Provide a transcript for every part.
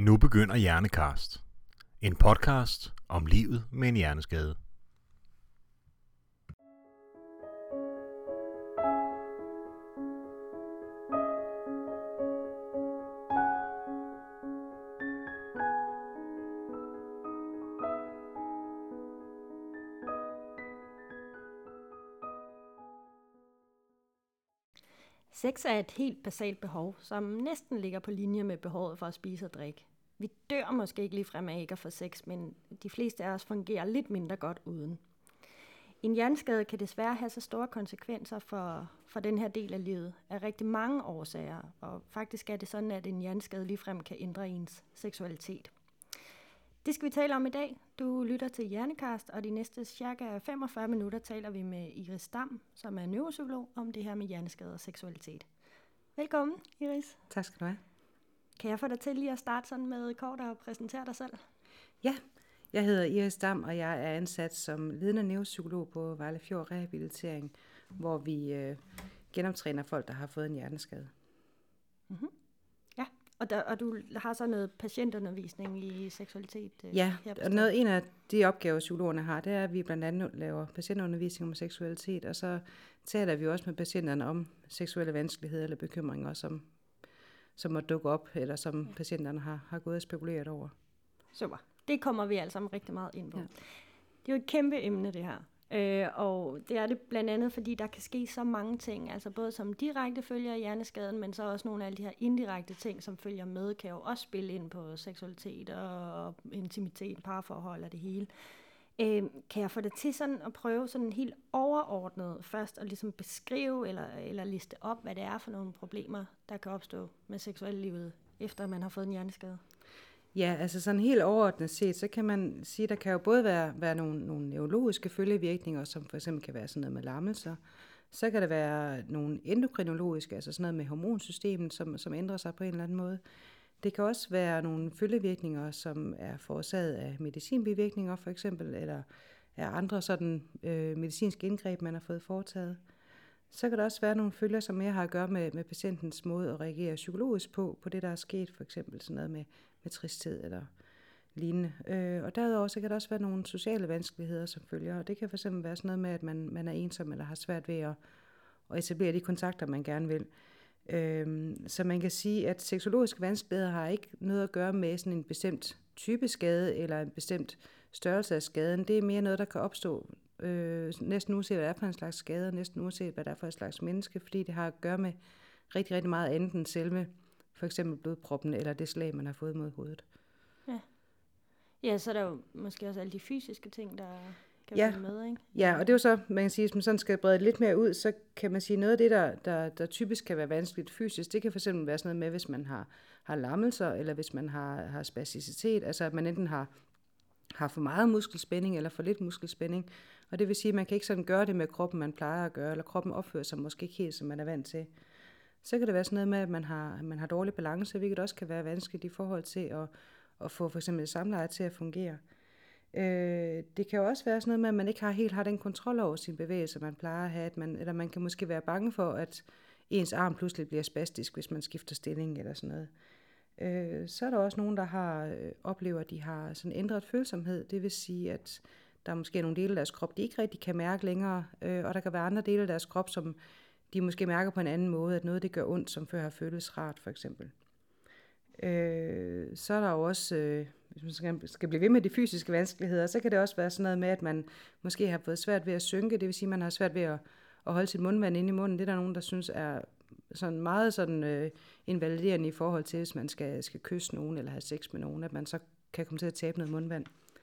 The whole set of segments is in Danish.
Nu begynder Hjernekast. En podcast om livet med en hjerneskade. Sex er et helt basalt behov, som næsten ligger på linje med behovet for at spise og drikke. Vi dør måske ikke ligefrem af ikke at få sex, men de fleste af os fungerer lidt mindre godt uden. En hjerneskade kan desværre have så store konsekvenser for, for den her del af livet af rigtig mange årsager, og faktisk er det sådan, at en hjerneskade ligefrem kan ændre ens seksualitet. Det skal vi tale om i dag. Du lytter til Hjernekast, og de næste cirka 45 minutter taler vi med Iris Dam, som er neuropsykolog, om det her med hjerneskade og seksualitet. Velkommen, Iris. Tak skal du have. Kan jeg få dig til lige at starte sådan med kort og præsentere dig selv? Ja, jeg hedder Iris Dam, og jeg er ansat som ledende neuropsykolog på Vejle Fjord Rehabilitering, hvor vi øh, genoptræner folk, der har fået en hjerneskade. Mm-hmm. Ja, og, der, og du har så noget patientundervisning i seksualitet? øh, Ja, og noget, en af de opgaver, psykologerne har, det er, at vi blandt andet laver patientundervisning om seksualitet, og så taler vi også med patienterne om seksuelle vanskeligheder eller bekymringer, som, som må dukke op, eller som patienterne har, har gået og spekuleret over. Super. Det kommer vi altså rigtig meget ind på. Ja. Ja. Det er jo et kæmpe emne, det her. Øh, og det er det blandt andet, fordi der kan ske så mange ting, altså både som direkte følger af hjerneskaden, men så også nogle af de her indirekte ting, som følger med, kan jo også spille ind på seksualitet og intimitet, parforhold og det hele. Øh, kan jeg få det til sådan at prøve sådan helt overordnet først at ligesom beskrive eller, eller liste op, hvad det er for nogle problemer, der kan opstå med seksuallivet, efter man har fået en hjerneskade? Ja, altså sådan helt overordnet set, så kan man sige, at der kan jo både være, være nogle, nogle neurologiske følgevirkninger, som for eksempel kan være sådan noget med lammelser. Så kan der være nogle endokrinologiske, altså sådan noget med hormonsystemet, som, som ændrer sig på en eller anden måde. Det kan også være nogle følgevirkninger, som er forårsaget af medicinbivirkninger for eksempel, eller af andre sådan øh, medicinske indgreb, man har fået foretaget. Så kan der også være nogle følger, som mere har at gøre med, med patientens måde at reagere psykologisk på, på det, der er sket, for eksempel sådan noget med, med tristhed eller lignende. Øh, og derudover så kan der også være nogle sociale vanskeligheder, som følger, og det kan fx være sådan noget med, at man, man er ensom eller har svært ved at, at etablere de kontakter, man gerne vil. Øh, så man kan sige, at seksologiske vanskeligheder har ikke noget at gøre med sådan en bestemt type skade eller en bestemt størrelse af skaden. Det er mere noget, der kan opstå øh, næsten uanset hvad det er for en slags skade, og næsten uanset hvad det er for en slags menneske, fordi det har at gøre med rigtig, rigtig meget andet end selve for eksempel blodproppen eller det slag, man har fået mod hovedet. Ja, så er der jo måske også alle de fysiske ting, der kan Ja. følge med, ikke? Ja, og det er jo så, man kan sige, hvis man sådan skal brede lidt mere ud, så kan man sige, noget af det, der, der, der typisk kan være vanskeligt fysisk, det kan fx være sådan noget med, hvis man har, har lammelser, eller hvis man har, har spasticitet, altså at man enten har, har for meget muskelspænding eller for lidt muskelspænding. Og det vil sige, at man kan ikke sådan gøre det med kroppen, man plejer at gøre, eller kroppen opfører sig måske ikke helt, som man er vant til. Så kan det være sådan noget med, at man har, man har dårlig balance, hvilket også kan være vanskeligt i forhold til at, at få for eksempel et samleje til at fungere. Øh, det kan jo også være sådan noget med, at man ikke har helt har den kontrol over sin bevægelse, man plejer at have, at man, eller man kan måske være bange for, at ens arm pludselig bliver spastisk, hvis man skifter stilling eller sådan noget. Øh, så er der også nogen, der har øh, oplever, at de har sådan ændret følsomhed. Det vil sige, at der er måske nogle dele af deres krop, de ikke rigtig kan mærke længere, øh, og der kan være andre dele af deres krop, som de måske mærker på en anden måde, at noget det gør ondt, som før har føltes rart, for eksempel. Øh, så er der jo også, øh, hvis man skal, skal blive ved med de fysiske vanskeligheder, så kan det også være sådan noget med, at man måske har fået svært ved at synke, det vil sige, at man har svært ved at, at holde sit mundvand inde i munden. Det er der nogen, der synes er sådan meget sådan, øh, invaliderende i forhold til, hvis man skal, skal kysse nogen eller have sex med nogen, at man så kan komme til at tabe noget mundvand. Øh,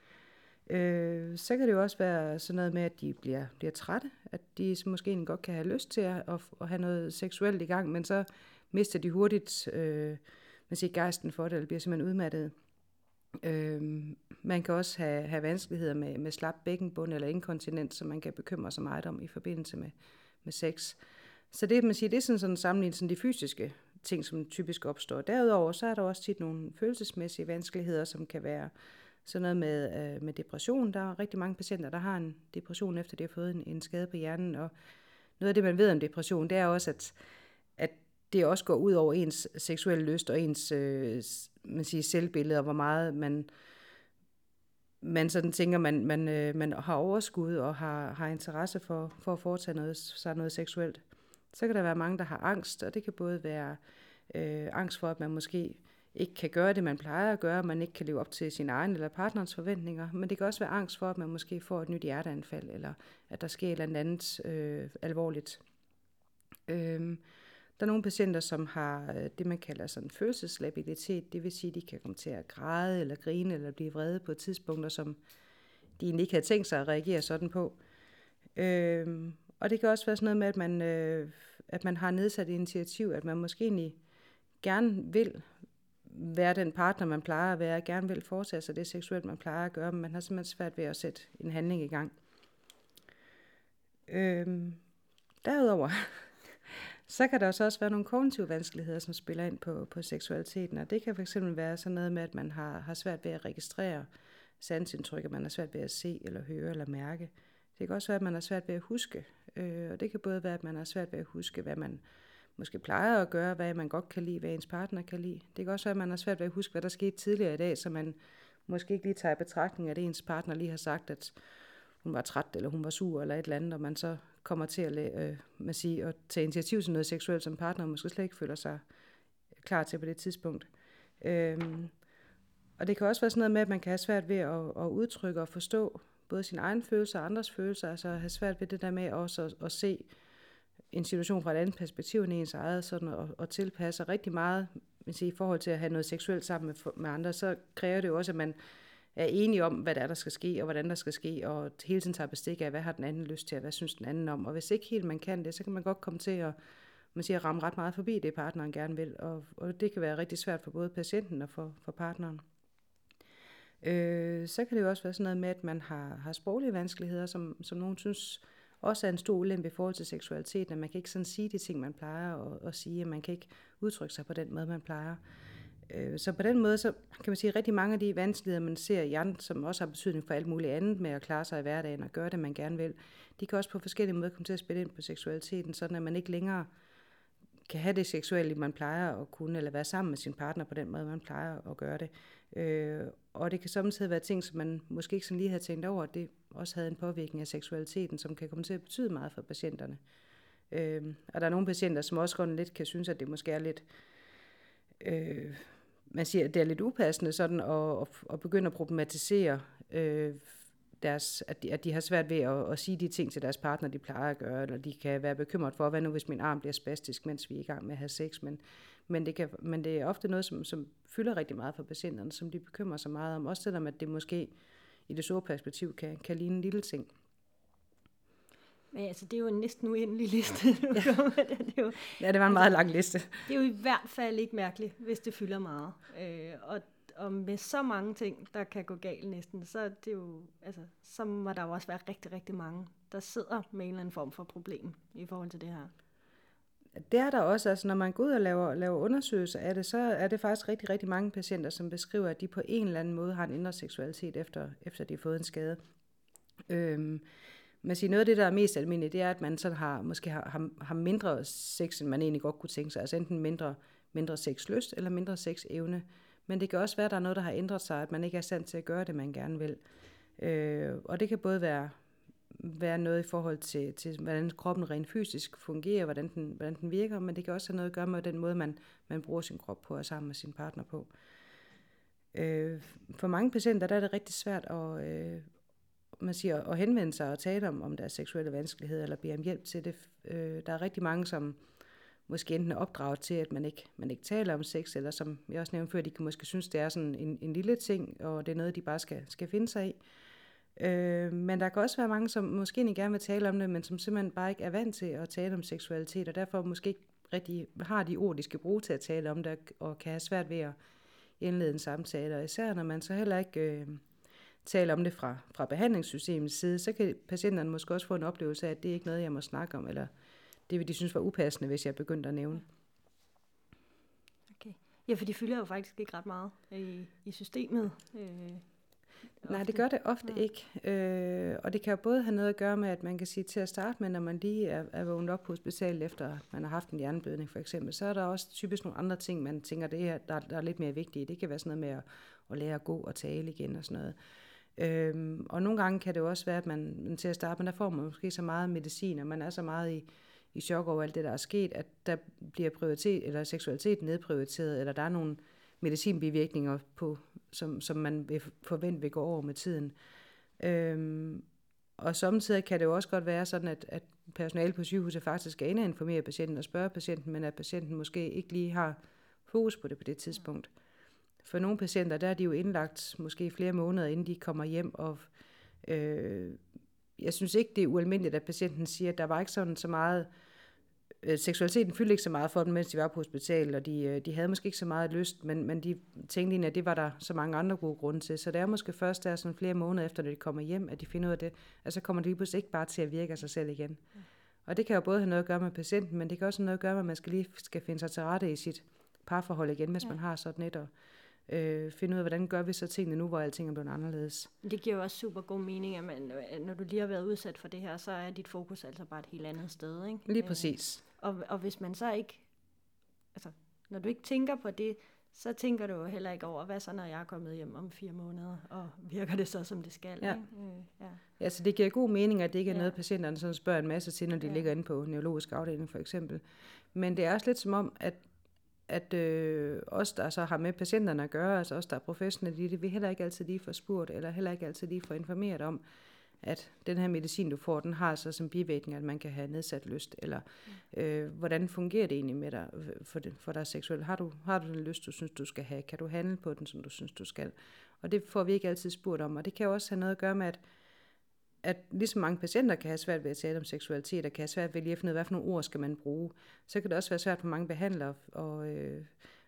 Øh, så kan det jo også være sådan noget med, at de bliver, bliver trætte, at de måske egentlig godt kan have lyst til at, at, at have noget seksuelt i gang, men så mister de hurtigt øh, man siger, gejsten for det, eller bliver simpelthen udmattet. Øh, man kan også have, have vanskeligheder med, med slap bækkenbund eller inkontinens, som man kan bekymre sig meget om i forbindelse med, med sex. Så det, man siger, det er sådan, sådan sammenlignet sådan de fysiske ting, som typisk opstår. Derudover så er der også tit nogle følelsesmæssige vanskeligheder, som kan være sådan noget med, øh, med depression. Der er rigtig mange patienter, der har en depression, efter de har fået en, en skade på hjernen. Og noget af det, man ved om depression, det er også, at, at det også går ud over ens seksuelle lyst og ens øh, man siger, selvbillede, og hvor meget man, man sådan tænker, man, man, øh, man har overskud og har, har interesse for, for at foretage noget, sig noget seksuelt. Så kan der være mange, der har angst, og det kan både være øh, angst for, at man måske ikke kan gøre det, man plejer at gøre, man ikke kan leve op til sin egen eller partnerens forventninger, men det kan også være angst for, at man måske får et nyt hjerteanfald, eller at der sker et eller andet øh, alvorligt. Øhm, der er nogle patienter, som har øh, det, man kalder sådan følelseslabilitet, det vil sige, at de kan komme til at græde eller grine eller blive vrede på tidspunkter, som de egentlig ikke havde tænkt sig at reagere sådan på. Øhm, og det kan også være sådan noget med, at man, øh, at man har nedsat initiativ, at man måske egentlig gerne vil være den partner, man plejer at være, gerne vil foretage sig det seksuelt, man plejer at gøre, men man har simpelthen svært ved at sætte en handling i gang. Øhm, derudover, så kan der også være nogle kognitive vanskeligheder, som spiller ind på, på seksualiteten, og det kan fx være sådan noget med, at man har, har svært ved at registrere sansindtryk, at man har svært ved at se eller høre eller mærke. Det kan også være, at man har svært ved at huske, øh, og det kan både være, at man har svært ved at huske, hvad man måske plejer at gøre, hvad man godt kan lide, hvad ens partner kan lide. Det kan også være, at man har svært ved at huske, hvad der skete tidligere i dag, så man måske ikke lige tager i betragtning, at ens partner lige har sagt, at hun var træt, eller hun var sur, eller et eller andet, og man så kommer til at, øh, man siger, at tage initiativ til noget seksuelt, som partner måske slet ikke føler sig klar til på det tidspunkt. Øhm, og det kan også være sådan noget med, at man kan have svært ved at, at udtrykke og forstå både sine egne følelser og andres følelser, altså have svært ved det der med også at, at se en situation fra et andet perspektiv end ens eget, sådan og, og tilpasse rigtig meget sige, i forhold til at have noget seksuelt sammen med, med andre, så kræver det jo også, at man er enige om, hvad der er, der skal ske, og hvordan der skal ske, og hele tiden tager bestik af, hvad har den anden lyst til, og hvad synes den anden om. Og hvis ikke helt man kan det, så kan man godt komme til at man siger, ramme ret meget forbi det, partneren gerne vil, og, og det kan være rigtig svært for både patienten og for, for partneren. Øh, så kan det jo også være sådan noget med, at man har, har sproglige vanskeligheder, som, som nogen synes også er en stor ulempe i forhold til seksualitet, at man kan ikke sådan sige de ting, man plejer at, at sige, at man kan ikke udtrykke sig på den måde, man plejer. Øh, så på den måde, så kan man sige, at rigtig mange af de vanskeligheder, man ser i andre, som også har betydning for alt muligt andet med at klare sig i hverdagen og gøre det, man gerne vil, de kan også på forskellige måder komme til at spille ind på seksualiteten, sådan at man ikke længere kan have det seksuelle, man plejer at kunne, eller være sammen med sin partner på den måde, man plejer at gøre det. Øh, og det kan samtidig være ting, som man måske ikke sådan lige havde tænkt over, at det også havde en påvirkning af seksualiteten, som kan komme til at betyde meget for patienterne. Øh, og der er nogle patienter, som også godt lidt kan synes, at det måske er lidt, øh, man siger, at det er lidt upassende sådan at, at, at begynde at problematisere øh, deres, at, de, at de har svært ved at, at sige de ting til deres partner, de plejer at gøre, eller de kan være bekymret for, hvad nu hvis min arm bliver spastisk, mens vi er i gang med at have sex, men, men, det, kan, men det er ofte noget, som, som fylder rigtig meget for patienterne, som de bekymrer sig meget om, også selvom at det måske i det store perspektiv kan, kan ligne en lille ting. Men altså, det er jo en næsten uendelig liste. Ja. det er jo, ja, det var en meget lang liste. Det er jo i hvert fald ikke mærkeligt, hvis det fylder meget. Øh, og, og med så mange ting, der kan gå galt næsten, så, det jo, altså, så må der jo også være rigtig, rigtig mange, der sidder med en eller anden form for problem i forhold til det her. Det er der også, altså når man går ud og laver, laver undersøgelser af det, så er det faktisk rigtig, rigtig mange patienter, som beskriver, at de på en eller anden måde har en indre seksualitet, efter, efter de har fået en skade. Øhm, man siger, noget af det, der er mest almindeligt, det er, at man sådan har, måske har, har, har mindre sex, end man egentlig godt kunne tænke sig. Altså enten mindre, mindre sexlyst eller mindre sexevne. Men det kan også være, at der er noget, der har ændret sig, at man ikke er stand til at gøre det, man gerne vil. Øh, og det kan både være, være noget i forhold til, til, hvordan kroppen rent fysisk fungerer, hvordan den, hvordan den virker, men det kan også have noget at gøre med den måde, man, man bruger sin krop på og sammen med sin partner på. Øh, for mange patienter der er det rigtig svært at, øh, man siger, at henvende sig og tale om, om deres seksuelle vanskeligheder, eller bede om hjælp til det. Øh, der er rigtig mange, som måske enten er opdraget til, at man ikke, man ikke taler om sex, eller som jeg også nævnte før, de kan måske synes, det er sådan en, en lille ting, og det er noget, de bare skal, skal finde sig i. Øh, men der kan også være mange, som måske ikke gerne vil tale om det, men som simpelthen bare ikke er vant til at tale om seksualitet, og derfor måske ikke rigtig har de ord, de skal bruge til at tale om det, og kan have svært ved at indlede en samtale. Og især når man så heller ikke øh, taler om det fra, fra behandlingssystemets side, så kan patienterne måske også få en oplevelse af, at det er ikke noget, jeg må snakke om, eller det vil de synes var upassende, hvis jeg begyndte at nævne. Okay. Ja, for de fylder jo faktisk ikke ret meget i, i systemet. Øh. Nej, det gør det ofte ja. ikke. Øh, og det kan jo både have noget at gøre med, at man kan sige til at starte med, når man lige er, er vågnet op på hospitalet, efter man har haft en hjerneblødning for eksempel, så er der også typisk nogle andre ting, man tænker, det her, der, der er lidt mere vigtige. Det kan være sådan noget med at, at lære at gå og tale igen og sådan noget. Øhm, og nogle gange kan det jo også være, at man til at starte med, der får man måske så meget medicin, og man er så meget i, i chok over alt det, der er sket, at der bliver prioritet, eller seksualitet nedprioriteret, eller der er nogle medicinbivirkninger, på, som, som man vil forvente vil gå over med tiden. Øhm, og samtidig kan det jo også godt være sådan, at, at personale på sygehuset faktisk skal ind og informere patienten og spørge patienten, men at patienten måske ikke lige har fokus på det på det tidspunkt. For nogle patienter, der er de jo indlagt måske flere måneder, inden de kommer hjem, og øh, jeg synes ikke, det er ualmindeligt, at patienten siger, at der var ikke sådan så meget øh, seksualiteten fyldte ikke så meget for dem, mens de var på hospitalet, og de, øh, de havde måske ikke så meget lyst, men, men de tænkte egentlig, at det var der så mange andre gode grunde til. Så det er måske først der sådan flere måneder efter, når de kommer hjem, at de finder ud af det, at så kommer det lige pludselig ikke bare til at virke af sig selv igen. Ja. Og det kan jo både have noget at gøre med patienten, men det kan også have noget at gøre med, at man skal lige skal finde sig til rette i sit parforhold igen, hvis ja. man har sådan et, og øh, finde ud af, hvordan gør vi så tingene nu, hvor alting er blevet anderledes. Det giver jo også super god mening, at man, når du lige har været udsat for det her, så er dit fokus altså bare et helt andet sted. Ikke? Lige præcis. Øh, og, og hvis man så ikke, altså når du ikke tænker på det, så tænker du jo heller ikke over, hvad så når jeg er kommet hjem om fire måneder, og virker det så, som det skal? Ja, ikke? Øh, ja. ja så det giver god mening, at det ikke er ja. noget, patienterne sådan spørger en masse til, når de ja. ligger inde på neurologisk afdeling for eksempel. Men det er også lidt som om, at at øh, os, der så har med patienterne at gøre, altså os, der er professionelle i det, vi heller ikke altid lige får spurgt, eller heller ikke altid lige får informeret om, at den her medicin, du får, den har så som bivirkning, at man kan have nedsat lyst, eller øh, hvordan fungerer det egentlig med dig for, det, for dig seksuelt? Har du, har du den lyst, du synes, du skal have? Kan du handle på den, som du synes, du skal? Og det får vi ikke altid spurgt om, og det kan også have noget at gøre med, at at ligesom mange patienter kan have svært ved at tale om seksualitet, og kan have svært ved lige at finde ud af, hvad for nogle ord skal man bruge, så kan det også være svært for mange behandlere at, øh,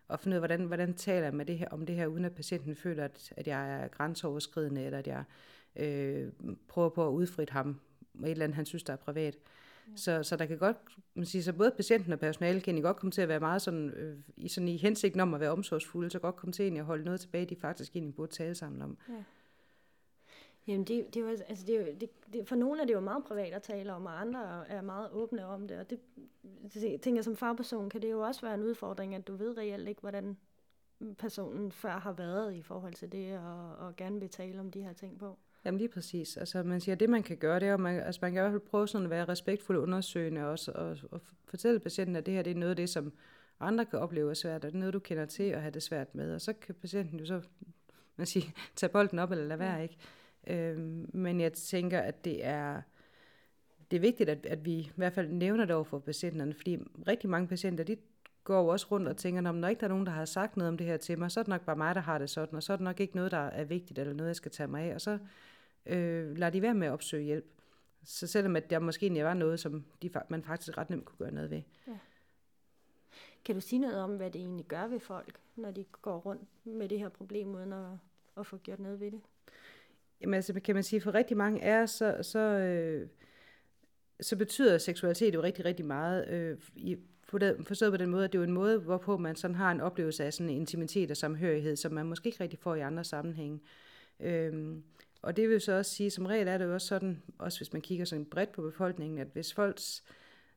at finde ud af, hvordan, hvordan taler jeg med det her, om det her, uden at patienten føler, at, at jeg er grænseoverskridende, eller at jeg øh, prøver på at udfrit ham med et eller andet, han synes, der er privat. Ja. Så, så der kan godt, man siger, så både patienten og personalet kan godt komme til at være meget sådan, øh, i, sådan i hensigten om at være omsorgsfulde, så godt komme til at holde noget tilbage, de faktisk egentlig burde tale sammen om. Ja. Jamen det, det, var, altså det, det, det, for nogle er det jo meget privat at tale om, og andre er meget åbne om det. Og det, det tænker som fagperson kan det jo også være en udfordring, at du ved reelt ikke, hvordan personen før har været i forhold til det, og, og gerne vil tale om de her ting på. Jamen lige præcis. Altså man siger, at det man kan gøre, det er, at man, altså man kan i hvert fald prøve sådan at være respektfuld undersøgende også, og, og fortælle patienten, at det her det er noget af det, som andre kan opleve er svært, og det er noget, du kender til og have det svært med. Og så kan patienten jo så man siger, tage bolden op eller lade være, ikke? Øh, men jeg tænker, at det er, det er vigtigt, at, at vi i hvert fald nævner det over for patienterne, fordi rigtig mange patienter, de går jo også rundt og tænker, når ikke der er nogen, der har sagt noget om det her til mig, så er det nok bare mig, der har det sådan, og så er det nok ikke noget, der er vigtigt, eller noget, jeg skal tage mig af, og så øh, lader de være med at opsøge hjælp. Så selvom at der måske egentlig var noget, som de, man faktisk ret nemt kunne gøre noget ved. Ja. Kan du sige noget om, hvad det egentlig gør ved folk, når de går rundt med det her problem, uden at, at få gjort noget ved det? Jamen altså, kan man sige, for rigtig mange af os, så, så, øh, så betyder seksualitet jo rigtig, rigtig meget. Øh, i, forstået på den måde, at det er jo en måde, hvorpå man sådan har en oplevelse af sådan en intimitet og samhørighed, som man måske ikke rigtig får i andre sammenhænge. Øhm, og det vil så også sige, som regel er det jo også sådan, også hvis man kigger sådan bredt på befolkningen, at hvis folks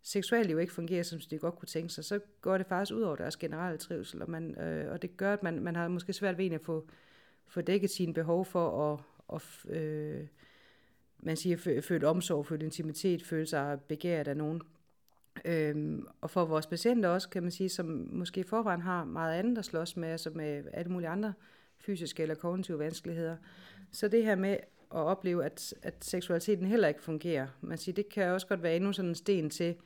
seksualliv ikke fungerer, som de godt kunne tænke sig, så går det faktisk ud over deres generelle trivsel, og, man, øh, og det gør, at man, man har måske svært ved at få, få dækket sine behov for at, og øh, man siger, følt omsorg, følt intimitet, føle sig begæret af nogen. Øhm, og for vores patienter også, kan man sige, som måske i forvejen har meget andet at slås med, altså med alle mulige andre fysiske eller kognitive vanskeligheder. Så det her med at opleve, at, at seksualiteten heller ikke fungerer, man siger, det kan også godt være endnu sådan en sten til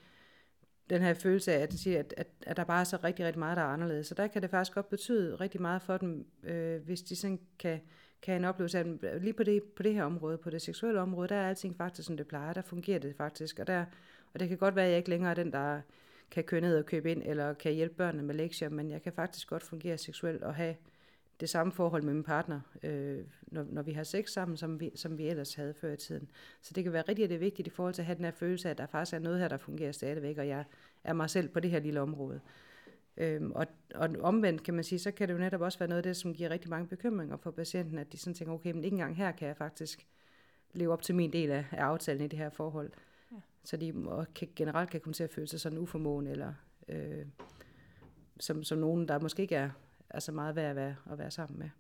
den her følelse af, at, siger, at, at, at der bare er så rigtig, rigtig meget, der er anderledes. Så der kan det faktisk godt betyde rigtig meget for dem, øh, hvis de sådan kan kan jeg en oplevelse af, at lige på det, på det her område, på det seksuelle område, der er alting faktisk, som det plejer. Der fungerer det faktisk. Og, der, og det kan godt være, at jeg ikke længere er den, der kan køre ned og købe ind, eller kan hjælpe børnene med lektier, men jeg kan faktisk godt fungere seksuelt og have det samme forhold med min partner, øh, når, når vi har sex sammen, som vi, som vi ellers havde før i tiden. Så det kan være rigtig det vigtigt i forhold til at have den her følelse af, at der faktisk er noget her, der fungerer stadigvæk, og jeg er mig selv på det her lille område. Øhm, og, og omvendt kan man sige, så kan det jo netop også være noget af det, som giver rigtig mange bekymringer for patienten, at de sådan tænker, okay, men ikke engang her kan jeg faktisk leve op til min del af, af aftalen i det her forhold. Ja. Så de og kan, generelt kan komme til at føle sig sådan uformående, eller øh, som, som nogen, der måske ikke er, er så meget værd at være, at være sammen med.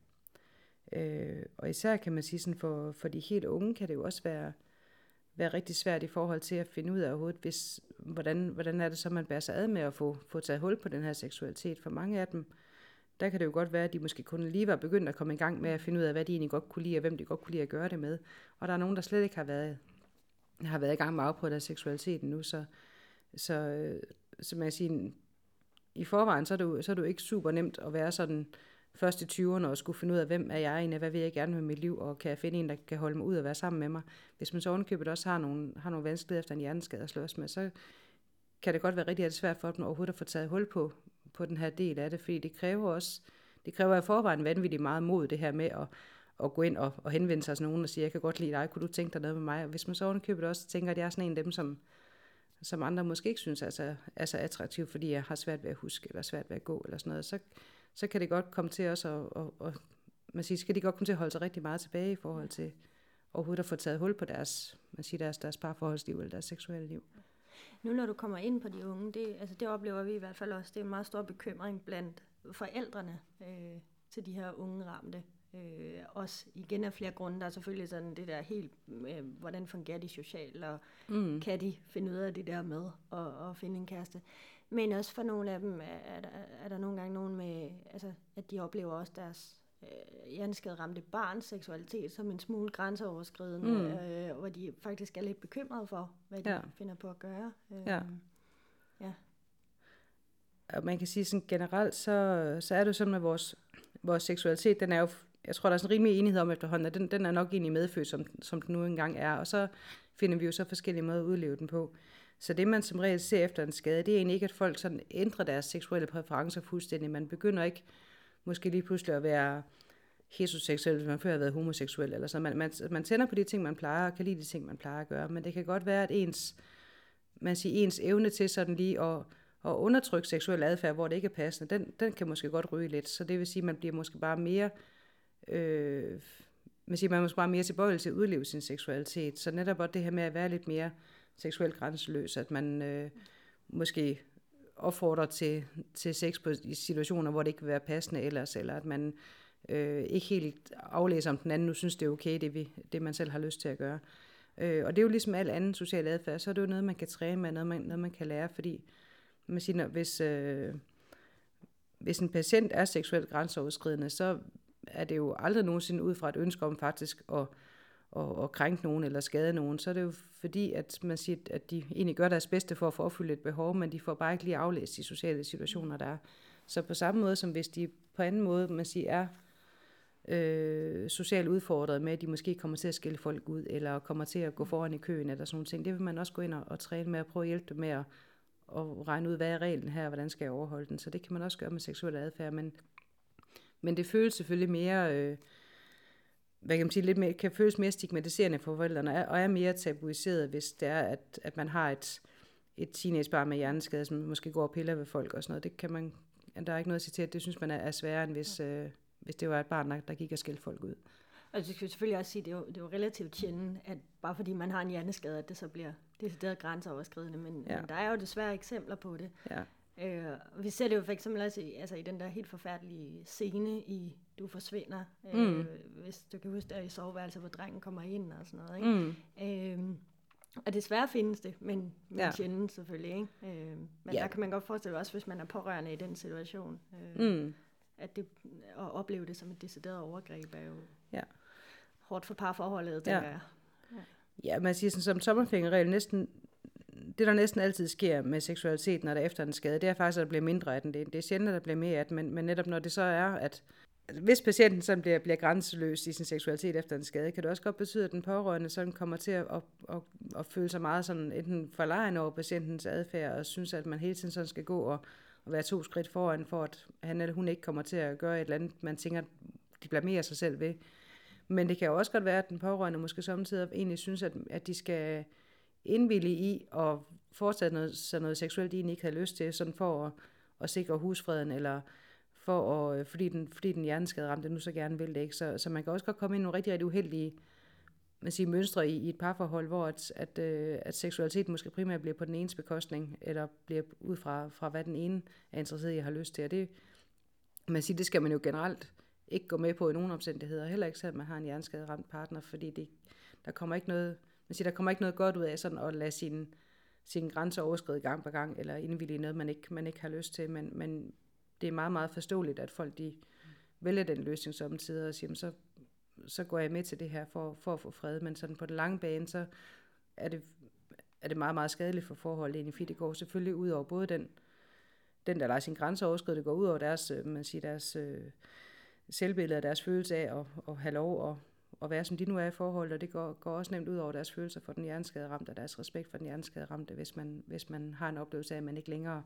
Øh, og især kan man sige, sådan for, for de helt unge kan det jo også være, være rigtig svært i forhold til at finde ud af overhovedet, hvis, hvordan, hvordan er det så, man bærer sig ad med at få, få taget hul på den her seksualitet. For mange af dem, der kan det jo godt være, at de måske kun lige var begyndt at komme i gang med at finde ud af, hvad de egentlig godt kunne lide, og hvem de godt kunne lide at gøre det med. Og der er nogen, der slet ikke har været, har været i gang med at afprøve deres seksualitet nu, så, så, øh, så man sige, i forvejen, så er, det jo, så er det jo ikke super nemt at være sådan først i 20'erne og skulle finde ud af, hvem er jeg egentlig, hvad vil jeg gerne med mit liv, og kan jeg finde en, der kan holde mig ud og være sammen med mig. Hvis man så ovenkøbet også har nogle, har nogle vanskeligheder efter en hjerneskade at slås med, så kan det godt være rigtig svært for dem overhovedet at få taget hul på, på den her del af det, fordi det kræver også, det kræver i forvejen vanvittigt meget mod det her med at, at gå ind og, og henvende sig til nogen og sige, jeg kan godt lide dig, kunne du tænke dig noget med mig? Og hvis man så ovenkøbet også tænker, at jeg er sådan en af dem, som, som andre måske ikke synes er så, er så attraktiv, fordi jeg har svært ved at huske, eller svært ved at gå, eller sådan noget, så, så kan det godt komme til også at, og, og, man siger, skal de godt komme til at holde sig rigtig meget tilbage i forhold til overhovedet at få taget hul på deres, man siger, deres, deres parforholdsliv eller deres seksuelle liv. Nu når du kommer ind på de unge, det, altså det oplever vi i hvert fald også, det er en meget stor bekymring blandt forældrene øh, til de her unge ramte. Øh, også igen af flere grunde. Der er selvfølgelig sådan det der helt, øh, hvordan fungerer de socialt, og mm. kan de finde ud af det der med at, at finde en kæreste. Men også for nogle af dem er, er, der, er der nogle gange nogen med, altså, at de oplever også deres øh, hjerneskaderamte barns seksualitet som en smule grænseoverskridende, mm. øh, hvor de faktisk er lidt bekymrede for, hvad de ja. finder på at gøre. Øh, ja. ja. Og man kan sige sådan generelt, så, så er det sådan med vores, vores seksualitet, den er jo, jeg tror, der er sådan rimelig enighed om efterhånden, at den, den er nok egentlig medfødt, som, som den nu engang er, og så finder vi jo så forskellige måder at udleve den på. Så det, man som regel ser efter en skade, det er egentlig ikke, at folk sådan ændrer deres seksuelle præferencer fuldstændig. Man begynder ikke måske lige pludselig at være heteroseksuel, hvis man før har været homoseksuel. Eller så. Man, man, man tænder på de ting, man plejer, og kan lide de ting, man plejer at gøre. Men det kan godt være, at ens, man siger, ens evne til sådan lige at, at undertrykke seksuel adfærd, hvor det ikke er passende, den, den kan måske godt ryge lidt. Så det vil sige, at man bliver måske bare mere... Øh, man siger, man måske bare mere tilbøjelig til at udleve sin seksualitet. Så netop det her med at være lidt mere seksuelt grænseløs, at man øh, måske opfordrer til, til sex på, i situationer, hvor det ikke vil være passende ellers, eller at man øh, ikke helt aflæser om den anden nu synes, det er okay, det, vi, det man selv har lyst til at gøre. Øh, og det er jo ligesom al anden social adfærd, så er det jo noget, man kan træne med, noget man, noget, man kan lære, fordi man siger, når, hvis, øh, hvis en patient er seksuelt grænseoverskridende, så er det jo aldrig nogensinde ud fra et ønske om faktisk at og, og krænke nogen eller skade nogen, så er det jo fordi, at man siger, at de egentlig gør deres bedste for at få opfyldt et behov, men de får bare ikke lige aflæst de sociale situationer, der er. Så på samme måde som hvis de på anden måde, man siger, er øh, socialt udfordret med, at de måske kommer til at skille folk ud, eller kommer til at gå foran i køen, eller sådan nogle ting. Det vil man også gå ind og, og træne med, at prøve at hjælpe dem med at, at regne ud, hvad er reglen her, og hvordan skal jeg overholde den. Så det kan man også gøre med seksuel adfærd, men, men det føles selvfølgelig mere... Øh, hvad kan man sige, lidt mere, kan føles mere stigmatiserende for forældrene, og er mere tabuiseret, hvis det er, at, at man har et, et teenagebarn med hjerneskade, som måske går og piller ved folk og sådan noget. Det kan man, der er ikke noget at sige til, at det synes man er, er sværere, end hvis, øh, hvis det var et barn, der, der gik og skældte folk ud. Og det skal selvfølgelig også sige, at det er, jo, det er jo relativt sjældent, at bare fordi man har en hjerneskade, at det så bliver decideret grænseoverskridende, men, ja. men der er jo desværre eksempler på det. Ja. Øh, vi ser det jo for eksempel også i, altså i den der helt forfærdelige scene i Du forsvinder, øh, mm. hvis du kan huske der i soveværelset, hvor drengen kommer ind og sådan noget. Ikke? Mm. Øh, og desværre findes det, men, men ja. sjældent selvfølgelig. Ikke? Øh, men ja. der kan man godt forestille også, hvis man er pårørende i den situation, øh, mm. at det, at opleve det som et decideret overgreb er jo ja. hårdt for parforholdet, det ja. er. Ja. ja, man siger sådan, som tommelfingerregel næsten det, der næsten altid sker med seksualitet, når der er efter en skade, det er faktisk, at der bliver mindre af den. Det, det er sjældent, at der bliver mere af den, men, men netop når det så er, at hvis patienten sådan bliver, bliver grænseløs i sin seksualitet efter en skade, kan det også godt betyde, at den pårørende sådan kommer til at, at, at, at føle sig meget sådan enten forlegen over patientens adfærd, og synes, at man hele tiden sådan skal gå og, og være to skridt foran, for at han eller hun ikke kommer til at gøre et eller andet, man tænker, de blamerer sig selv ved. Men det kan jo også godt være, at den pårørende måske samtidig egentlig synes, at, at de skal indvillige i at fortsætte noget, så noget seksuelt, de egentlig ikke havde lyst til, sådan for at, at sikre husfreden, eller for at, øh, fordi, den, fordi den hjerneskade ramte nu så gerne vil det ikke. Så, så man kan også godt komme ind i nogle rigtig, rigtig uheldige man siger, mønstre i, i et parforhold, hvor at, at, øh, at seksualitet måske primært bliver på den enes bekostning, eller bliver ud fra, fra hvad den ene er interesseret i og har lyst til. Og det, man siger, det skal man jo generelt ikke gå med på i nogen omstændigheder, heller ikke selvom man har en hjerneskade ramt partner, fordi det, der kommer ikke noget, man siger, der kommer ikke noget godt ud af sådan at lade sine, sine grænser overskride gang på gang, eller indvillige noget, man ikke, man ikke har lyst til, men, men det er meget, meget forståeligt, at folk de vælger den løsning samtidig og siger, så, så går jeg med til det her for, for at få fred, men sådan på den lange bane, så er det, er det meget, meget skadeligt for forholdet ind i Det går selvfølgelig ud over både den, den der lader sin grænse overskride, det går ud over deres, øh, man siger, deres øh, selvbillede og deres følelse af at, at have lov at, at være, som de nu er i forhold, og det går, går også nemt ud over deres følelser for den hjerneskade ramte, og deres respekt for den hjerneskade ramte, hvis man, hvis man har en oplevelse af, at man ikke længere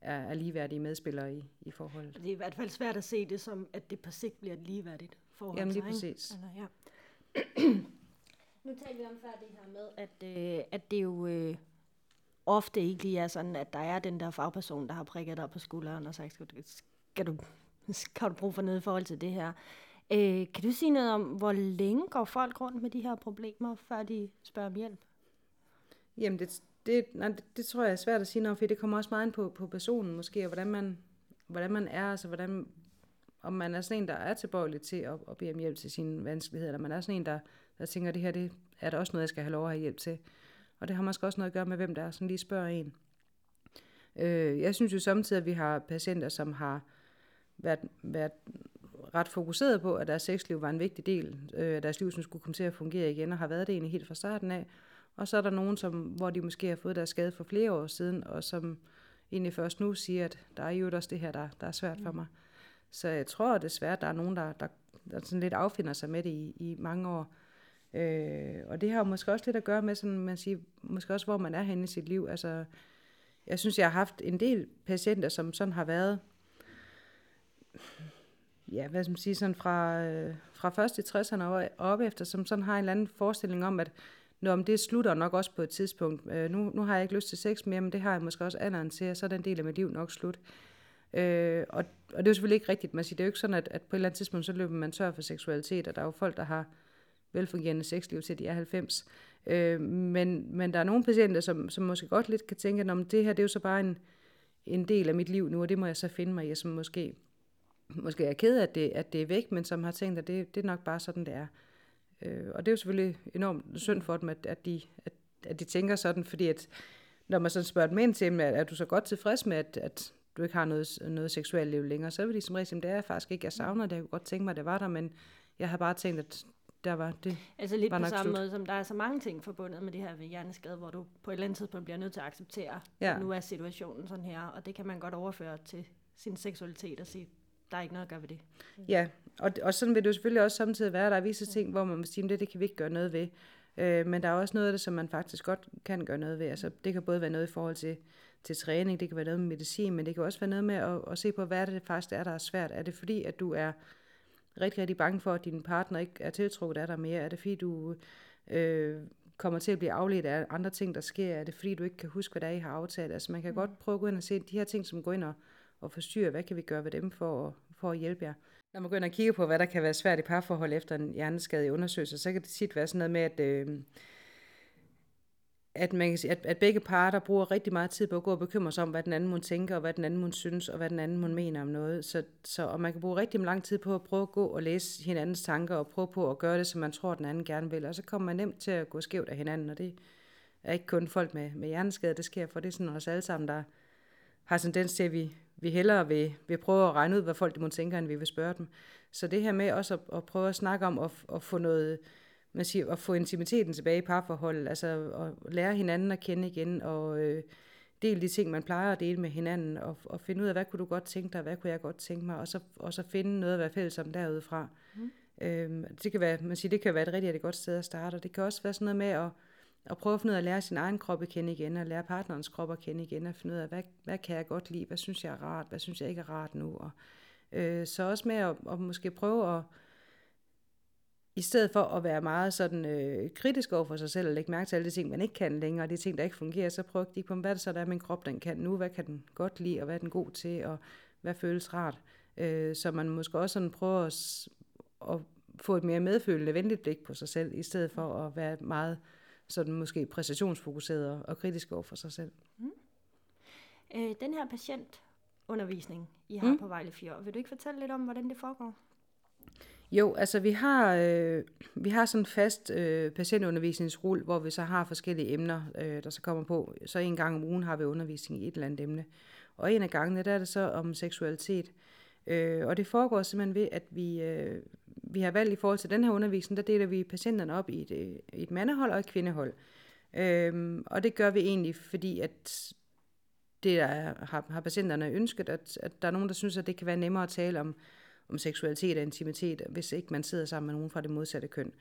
er, er ligeværdige medspillere i, i forholdet. Det er i hvert fald svært at se det som, at det på sigt bliver et ligeværdigt forhold. Jamen lige præcis. Eller, ja. nu taler vi om før det her med, at, øh, at det jo øh, ofte ikke lige er sådan, at der er den der fagperson, der har prikket dig på skulderen og sagt, skal du, skal du, skal du bruge for noget i forhold til det her. Øh, kan du sige noget om, hvor længe går folk rundt med de her problemer, før de spørger om hjælp? Jamen, det, det, nej, det, det tror jeg er svært at sige noget, for det kommer også meget ind på, på personen måske, og hvordan man, hvordan man er, altså hvordan, om man er sådan en, der er tilbøjelig til at, at bede om hjælp til sine vanskeligheder, eller man er sådan en, der, der tænker, det her det er der også noget, jeg skal have lov at have hjælp til. Og det har måske også noget at gøre med, hvem der er, som lige spørger en. Øh, jeg synes jo samtidig, at vi har patienter, som har været, været ret fokuseret på, at deres sexliv var en vigtig del øh, af deres liv, som skulle komme til at fungere igen, og har været det egentlig helt fra starten af. Og så er der nogen, som, hvor de måske har fået deres skade for flere år siden, og som egentlig først nu siger, at der er jo også det her, der, der er svært for mm. mig. Så jeg tror at det svært, at der er nogen, der, der, der sådan lidt affinder sig med det i, i mange år. Øh, og det har måske også lidt at gøre med, sådan, man siger, måske også, hvor man er henne i sit liv. Altså, jeg synes, jeg har haft en del patienter, som sådan har været, ja, hvad skal man sige, sådan fra, øh, fra først i 60'erne og op efter, som sådan har en eller anden forestilling om, at når det slutter nok også på et tidspunkt. Øh, nu, nu har jeg ikke lyst til sex mere, men det har jeg måske også alderen til, og så er den del af mit liv nok slut. Øh, og, og det er jo selvfølgelig ikke rigtigt. Man siger, det er jo ikke sådan, at, at på et eller andet tidspunkt, så løber man tør for seksualitet, og der er jo folk, der har velfungerende sexliv til de er 90. Øh, men, men der er nogle patienter, som, som måske godt lidt kan tænke, at det her det er jo så bare en, en del af mit liv nu, og det må jeg så finde mig i, som måske, måske er ked af, at det, at det er væk, men som har tænkt, at det, det er nok bare sådan, det er. Øh, og det er jo selvfølgelig enormt synd for dem, at, at, de, at, at de tænker sådan, fordi at når man så spørger dem ind til, at er du så godt tilfreds med, at, at du ikke har noget, noget seksuelt liv længere, så vil de som regel sige, det er jeg faktisk ikke, jeg savner det, jeg kunne godt tænke mig, at det var der, men jeg har bare tænkt, at der var det Altså lidt var på samme slut. måde, som der er så mange ting forbundet med det her ved hjerneskade, hvor du på et eller andet tidspunkt bliver nødt til at acceptere, ja. at nu er situationen sådan her, og det kan man godt overføre til sin seksualitet og sige, der er ikke noget at gøre ved det. Ja, og, og sådan vil det jo selvfølgelig også samtidig være. Der er visse ting, hvor man må sige, at det, det kan vi ikke gøre noget ved. Øh, men der er også noget af det, som man faktisk godt kan gøre noget ved. Altså, det kan både være noget i forhold til, til træning, det kan være noget med medicin, men det kan også være noget med at, at se på, hvad det faktisk er, der er svært. Er det fordi, at du er rigtig, rigtig bange for, at din partner ikke er tiltrukket af dig mere? Er det fordi, du øh, kommer til at blive afledt af andre ting, der sker? Er det fordi, du ikke kan huske, hvad der er, I har aftalt? Altså, man kan mm. godt prøve at gå ind og se de her ting, som går ind og, og forstyrre, hvad kan vi gøre ved dem for at, for at hjælpe jer? Når man går ind og kigger på, hvad der kan være svært i parforhold efter en hjerneskade i undersøgelser, så kan det tit være sådan noget med, at, øh, at, man kan sige, at, at begge parter bruger rigtig meget tid på at gå og bekymre sig om, hvad den anden må tænker, og hvad den anden må synes, og hvad den anden må mener om noget. Så, så, og man kan bruge rigtig lang tid på at prøve at gå og læse hinandens tanker, og prøve på at gøre det, som man tror, den anden gerne vil. Og så kommer man nemt til at gå skævt af hinanden, og det er ikke kun folk med, med hjerneskade, det sker for. Det er sådan os alle sammen, der har tendens til, at vi, vi hellere vil, vil prøve at regne ud, hvad folk de må tænke, end vi vil spørge dem. Så det her med også at, at prøve at snakke om at, at få noget, man siger, at få intimiteten tilbage i parforholdet, altså at lære hinanden at kende igen, og øh, dele de ting, man plejer at dele med hinanden, og, og finde ud af, hvad kunne du godt tænke dig, hvad kunne jeg godt tænke mig, og så, og så finde noget at være fælles om derudefra. Mm. Øhm, det, kan være, man siger, det kan være et rigtig, rigtig godt sted at starte, og det kan også være sådan noget med at, at prøve at finde ud af at lære sin egen krop at kende igen, og lære partnerens krop at kende igen, og finde ud af, hvad, hvad kan jeg godt lide, hvad synes jeg er rart, hvad synes jeg ikke er rart nu. Og, øh, så også med at, at måske prøve at, i stedet for at være meget sådan øh, kritisk over for sig selv og lægge mærke til alle de ting, man ikke kan længere, og de ting, der ikke fungerer, så prøv at kigge på, hvad er det så, der er min krop, den kan nu, hvad kan den godt lide, og hvad er den god til, og hvad føles rart. Øh, så man måske også sådan prøver at, at få et mere medfølende, venligt blik på sig selv, i stedet for at være meget sådan måske præstationsfokuseret og kritisk over for sig selv. Mm. Øh, den her patientundervisning, I har mm. på Vejle Fjord, vil du ikke fortælle lidt om, hvordan det foregår? Jo, altså vi har, øh, vi har sådan en fast øh, patientundervisningsrul, hvor vi så har forskellige emner, øh, der så kommer på. Så en gang om ugen har vi undervisning i et eller andet emne. Og en af gangene, der er det så om seksualitet. Øh, Øh, og det foregår simpelthen ved, at vi, øh, vi har valgt i forhold til den her undervisning, der deler vi patienterne op i et, øh, et mandehold og et kvindehold. Øh, og det gør vi egentlig, fordi at det er, har, har patienterne ønsket, at, at der er nogen, der synes, at det kan være nemmere at tale om, om seksualitet og intimitet, hvis ikke man sidder sammen med nogen fra det modsatte køn.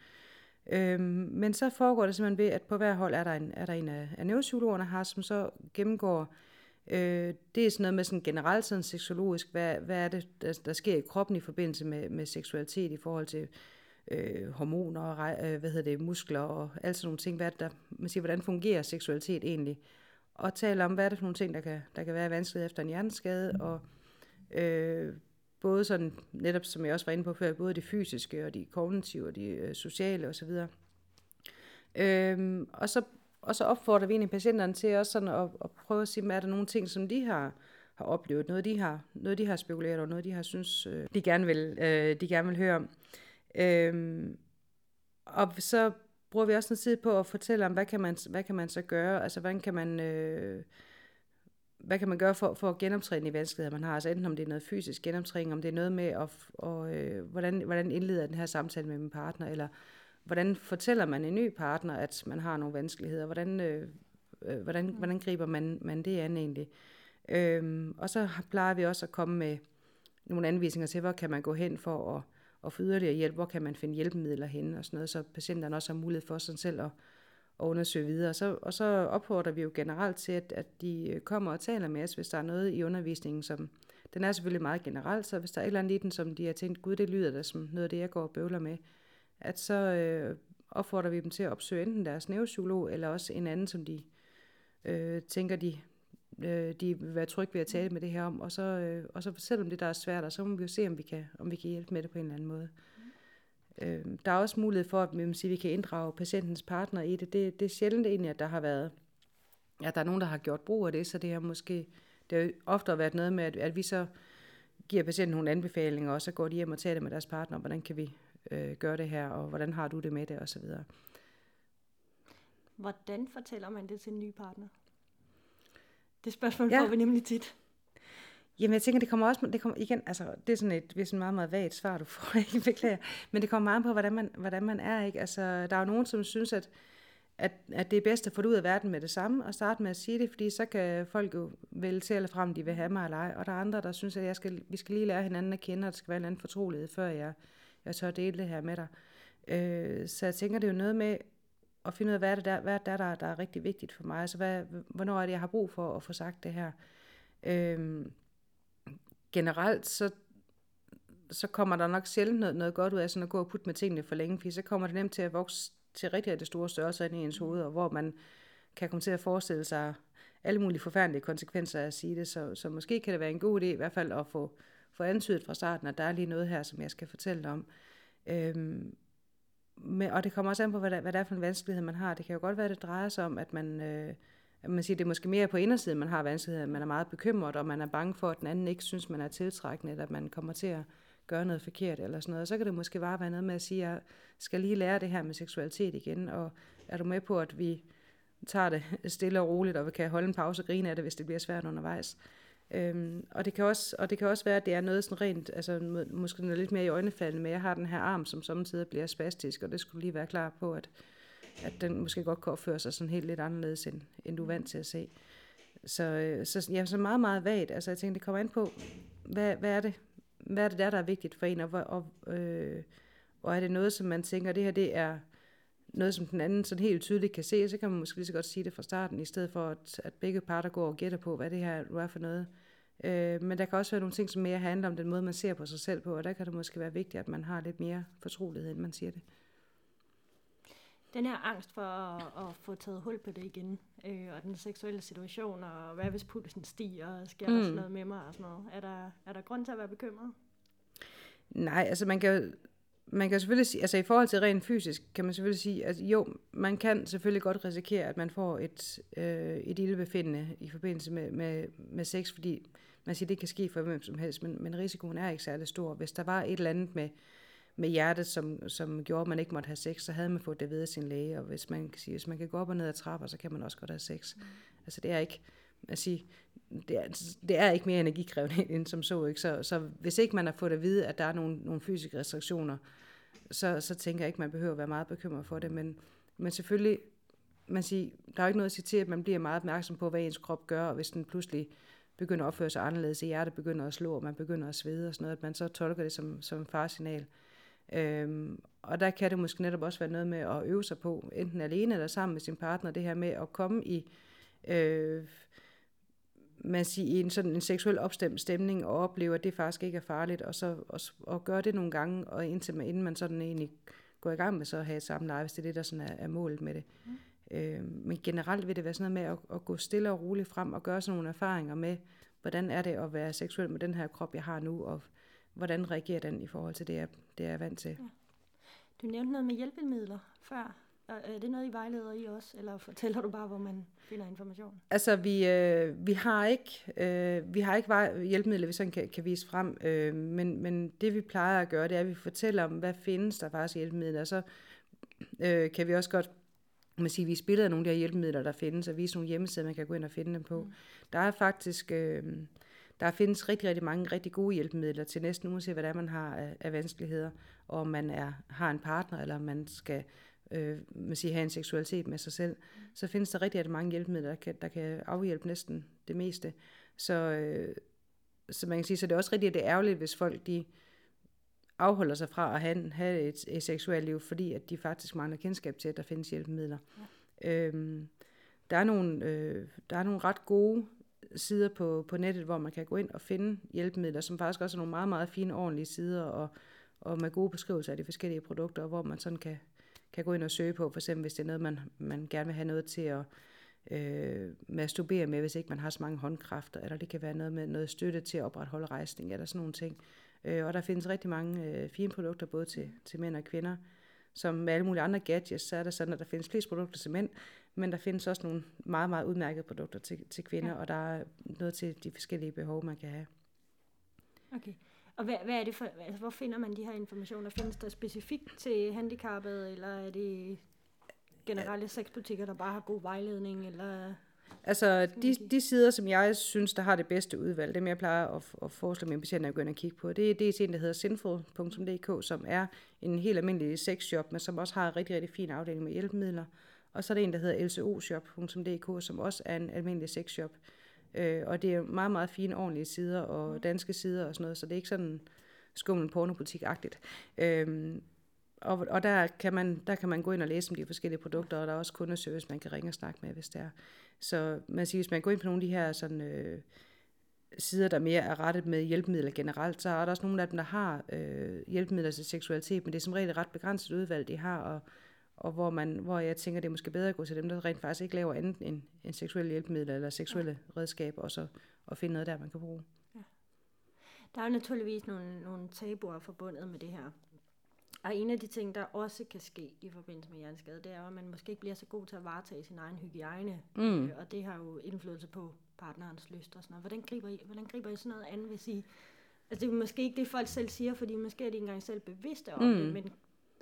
Øhm, men så foregår det simpelthen ved, at på hver hold er der en, er der en af, af neuropsykologerne her, som så gennemgår, øh, det er sådan noget med sådan generelt sådan seksologisk, hvad, hvad er det, der, der sker i kroppen i forbindelse med, med seksualitet i forhold til øh, hormoner og øh, hvad hedder det, muskler og alt sådan nogle ting. Hvad det, der, man siger, hvordan fungerer seksualitet egentlig? Og tale om, hvad er det for nogle ting, der kan, der kan være vanskeligt efter en hjerneskade, og øh, både sådan, netop som jeg også var inde på før, både det fysiske og de kognitive og de øh, sociale osv. Øhm, og, så, og så opfordrer vi egentlig patienterne til også sådan at, at prøve at sige, er der nogle ting, som de har, har oplevet, noget de har, noget de har spekuleret over, noget de har synes, øh, de, gerne vil, øh, de gerne vil høre om. Øhm, og så bruger vi også noget tid på at fortælle om, hvad kan man, hvad kan man så gøre, altså hvordan kan man... Øh, hvad kan man gøre for, for at genoptræne de vanskeligheder, man har? Altså enten om det er noget fysisk genoptræning, om det er noget med, at, og, øh, hvordan, hvordan indleder den her samtale med min partner, eller hvordan fortæller man en ny partner, at man har nogle vanskeligheder? Hvordan, øh, øh, hvordan, mm. hvordan griber man, man det an egentlig? Øhm, og så plejer vi også at komme med nogle anvisninger til, hvor kan man gå hen for at, at få yderligere hjælp, hvor kan man finde hjælpemidler hen og sådan noget, så patienterne også har mulighed for sig selv at, at undersøge videre. Så, og så opfordrer vi jo generelt til, at, at de kommer og taler med os, hvis der er noget i undervisningen, som den er selvfølgelig meget generelt, så hvis der er et eller andet i den, som de har tænkt, gud, det lyder da som noget af det, jeg går og bøvler med, at så øh, opfordrer vi dem til at opsøge enten deres neuropsykolog, eller også en anden, som de øh, tænker, de, øh, de vil være trygge ved at tale med det her om, og så, øh, og så selvom det der er svært, og så må vi jo se, om vi kan, om vi kan hjælpe med det på en eller anden måde. Øh, der er også mulighed for, at man sige, vi kan inddrage patientens partner i det. det. Det er sjældent egentlig, at der har været, at der er nogen, der har gjort brug af det, så det har måske, det har ofte været noget med, at, at vi så giver patienten nogle anbefalinger, og så går de hjem og taler det med deres partner, hvordan kan vi øh, gøre det her, og hvordan har du det med det, osv. Hvordan fortæller man det til en ny partner? Det spørgsmål ja. får vi nemlig tit. Jamen, jeg tænker, det kommer også, det kommer igen, altså, det er sådan et, det er sådan meget, meget vagt svar, du får, ikke beklager. Men det kommer meget på, hvordan man, hvordan man er, ikke? Altså, der er jo nogen, som synes, at, at, at det er bedst at få det ud af verden med det samme, og starte med at sige det, fordi så kan folk jo vælge til eller frem, de vil have mig eller ej. Og der er andre, der synes, at jeg skal, vi skal lige lære hinanden at kende, og det skal være en anden fortrolighed, før jeg, jeg tør dele det her med dig. Øh, så jeg tænker, det er jo noget med at finde ud af, hvad er det der, hvad er det der, der, er rigtig vigtigt for mig. Altså, hvad, hvornår er det, jeg har brug for at få sagt det her. Øh, generelt, så, så kommer der nok sjældent noget, noget godt ud af sådan at gå og putte med tingene for længe, fordi så kommer det nemt til at vokse til rigtig det store størrelse ind i ens hoved, og hvor man kan komme til at forestille sig alle mulige forfærdelige konsekvenser af at sige det, så, så måske kan det være en god idé i hvert fald at få, få antydet fra starten, at der er lige noget her, som jeg skal fortælle om. Øhm, men, og det kommer også an på, hvad der, hvad der er for en vanskelighed, man har. Det kan jo godt være, at det drejer sig om, at man, øh, man siger, det er måske mere på indersiden, man har vanskeligheder, man er meget bekymret, og man er bange for, at den anden ikke synes, man er tiltrækkende, eller at man kommer til at gøre noget forkert, eller sådan noget. Og så kan det måske bare være noget med at sige, at jeg skal lige lære det her med seksualitet igen, og er du med på, at vi tager det stille og roligt, og vi kan holde en pause og grine af det, hvis det bliver svært undervejs. Øhm, og, det kan også, og det kan også være, at det er noget sådan rent, altså måske noget lidt mere i øjnefaldene, men jeg har den her arm, som samtidig bliver spastisk, og det skulle lige være klar på, at at den måske godt kan opføre sig sådan helt lidt anderledes, end, end du er vant til at se. Så, øh, så ja, så meget, meget vagt. Altså jeg tænkte, det kommer an på, hvad, hvad er det, hvad er det der, der er vigtigt for en, og, og, øh, og er det noget, som man tænker, det her det er noget, som den anden sådan helt tydeligt kan se, så kan man måske lige så godt sige det fra starten, i stedet for at, at begge parter går og gætter på, hvad det her er for noget. Øh, men der kan også være nogle ting, som mere handler om den måde, man ser på sig selv på, og der kan det måske være vigtigt, at man har lidt mere fortrolighed, end man siger det. Den her angst for at, at få taget hul på det igen, øh, og den seksuelle situation, og hvad hvis pulsen stiger, og sker mm. der sådan noget med mig og sådan noget, er der, er der grund til at være bekymret? Nej, altså man kan jo man kan selvfølgelig sige, altså i forhold til rent fysisk, kan man selvfølgelig sige, at jo, man kan selvfølgelig godt risikere, at man får et, øh, et ildebefindende i forbindelse med, med, med sex, fordi man siger, det kan ske for hvem som helst, men, men risikoen er ikke særlig stor. Hvis der var et eller andet med, med hjertet, som, som gjorde, at man ikke måtte have sex, så havde man fået det ved af sin læge, og hvis man kan sige, hvis man kan gå op og ned ad trapper, så kan man også godt have sex. Mm. Altså det er ikke, at sige, det er, det er ikke mere energikrævende end som så. Ikke? Så, så hvis ikke man har fået at vide, at der er nogle, nogle fysiske restriktioner, så, så tænker jeg ikke, man behøver at være meget bekymret for det. Men, men selvfølgelig, man siger, der er jo ikke noget at sige til, at man bliver meget opmærksom på, hvad ens krop gør, og hvis den pludselig begynder at opføre sig anderledes, i hjertet begynder at slå, og man begynder at svede og sådan noget, at man så tolker det som, som en farsignal. Øhm, og der kan det måske netop også være noget med at øve sig på, enten alene eller sammen med sin partner, det her med at komme i øh, man siger, i en sådan en seksuel opstemt stemning og opleve, at det faktisk ikke er farligt, og så og, og gøre det nogle gange, og indtil man, inden man sådan egentlig går i gang med så at have et samleje, hvis det er det, der sådan er, er målet med det. Mm. Øh, men generelt vil det være sådan noget med at, at gå stille og roligt frem og gøre sådan nogle erfaringer med, hvordan er det at være seksuel med den her krop, jeg har nu, og hvordan reagerer den i forhold til det, jeg, det jeg er vant til. Ja. Du nævnte noget med hjælpemidler før. Er det noget, I vejleder i også, eller fortæller du bare, hvor man finder information? Altså, vi, øh, vi har ikke, øh, vi har ikke vej, hjælpemidler, vi sådan kan, kan vise frem, øh, men, men det vi plejer at gøre, det er, at vi fortæller om, hvad findes der faktisk hjælpemidler, og så øh, kan vi også godt man sige, vise billeder af nogle af de her hjælpemidler, der findes, og vise nogle hjemmesider, man kan gå ind og finde dem på. Mm. Der er faktisk... Øh, der findes rigtig, rigtig mange rigtig gode hjælpemidler til næsten uanset, hvad det er, man har af, af vanskeligheder, og om man er, har en partner, eller om man skal øh, man siger, have en seksualitet med sig selv, så findes der rigtig, rigtig mange hjælpemidler, der kan, der kan afhjælpe næsten det meste. Så, øh, så man kan sige, så det er også rigtig det er ærgerligt, hvis folk de afholder sig fra at have, have et, et seksuelt liv, fordi at de faktisk mangler kendskab til, at der findes hjælpemidler. Ja. Øhm, der, er nogle, øh, der er nogle ret gode sider på, på nettet, hvor man kan gå ind og finde hjælpemidler, som faktisk også er nogle meget, meget fine, ordentlige sider, og, og med gode beskrivelser af de forskellige produkter, hvor man sådan kan, kan gå ind og søge på, for eksempel hvis det er noget, man, man gerne vil have noget til at øh, masturbere med, hvis ikke man har så mange håndkræfter, eller det kan være noget med noget støtte til at opretholde rejsning, eller sådan nogle ting. Øh, og der findes rigtig mange øh, fine produkter, både til, til mænd og kvinder. Som med alle mulige andre gadgets, så er det sådan, at der findes flest produkter til mænd, men der findes også nogle meget, meget udmærkede produkter til, til kvinder, ja. og der er noget til de forskellige behov, man kan have. Okay. Og hvad, hvad er det for, altså, hvor finder man de her informationer? Findes der specifikt til handicappede, eller er det generelle sexbutikker, der bare har god vejledning? Eller Altså, de, de sider, som jeg synes, der har det bedste udvalg, dem jeg plejer at, at foreslå mine patienter at gå ind og kigge på, det er dels en, der hedder sinful.dk, som er en helt almindelig sexshop, men som også har en rigtig, rigtig fin afdeling med hjælpemidler. Og så er der en, der hedder lcoshop.dk, som også er en almindelig sexshop. Øh, og det er meget, meget fine, ordentlige sider og danske sider og sådan noget, så det er ikke sådan skummel pornobutik-agtigt. Øh, og, og der, kan man, der kan man gå ind og læse om de forskellige produkter, og der er også kundeservice, man kan ringe og snakke med, hvis det er. Så man siger, hvis man går ind på nogle af de her sådan, øh, sider, der mere er rettet med hjælpemidler generelt, så er der også nogle af dem, der har øh, hjælpemidler til seksualitet, men det er som regel et ret begrænset udvalg, de har, og og hvor, man, hvor jeg tænker, det er måske bedre at gå til dem, der rent faktisk ikke laver andet end, end seksuelle hjælpemidler eller seksuelle ja. redskaber, og så og finde noget der, man kan bruge. Ja. Der er naturligvis nogle, nogle tabuer forbundet med det her. Og en af de ting, der også kan ske i forbindelse med hjerneskade, det er, at man måske ikke bliver så god til at varetage sin egen hygiejne. Mm. Øh, og det har jo indflydelse på partnerens lyst og sådan noget. Hvordan griber I, hvordan griber I sådan noget an, hvis I... Altså det er måske ikke det, folk selv siger, fordi måske er de ikke engang selv bevidste om mm. det, men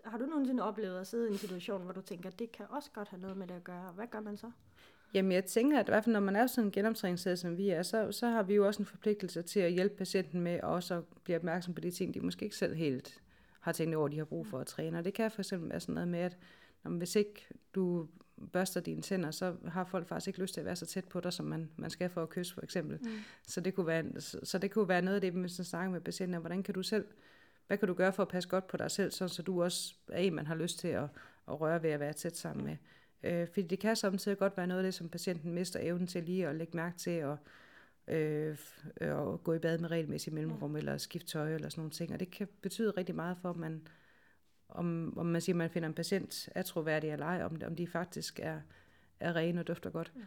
har du nogensinde oplevet at sidde i en situation, hvor du tænker, det kan også godt have noget med det at gøre? Hvad gør man så? Jamen jeg tænker, at i hvert fald når man er sådan en genoptræningssted, som vi er, så, så har vi jo også en forpligtelse til at hjælpe patienten med, og også at blive opmærksom på de ting, de måske ikke selv helt har tænkt over, de har brug for at træne. Og det kan for eksempel være sådan noget med, at når, hvis ikke du børster dine tænder, så har folk faktisk ikke lyst til at være så tæt på dig, som man, man skal for at kysse for eksempel. Mm. Så, det kunne være, så, så det kunne være noget af det, vi snakker med patienten, hvordan kan du selv hvad kan du gøre for at passe godt på dig selv, så du også er en, man har lyst til at, at røre ved at være tæt sammen med. Øh, fordi det kan samtidig godt være noget af det, som patienten mister evnen til lige at lægge mærke til, og øh, og gå i bad med regelmæssigt mellemrum, ja. eller skifte tøj, eller sådan nogle ting. Og det kan betyde rigtig meget for, om man, om, om man siger, man finder en patient atroværdig eller ej, om, om de faktisk er, er rene og dufter godt. Ja.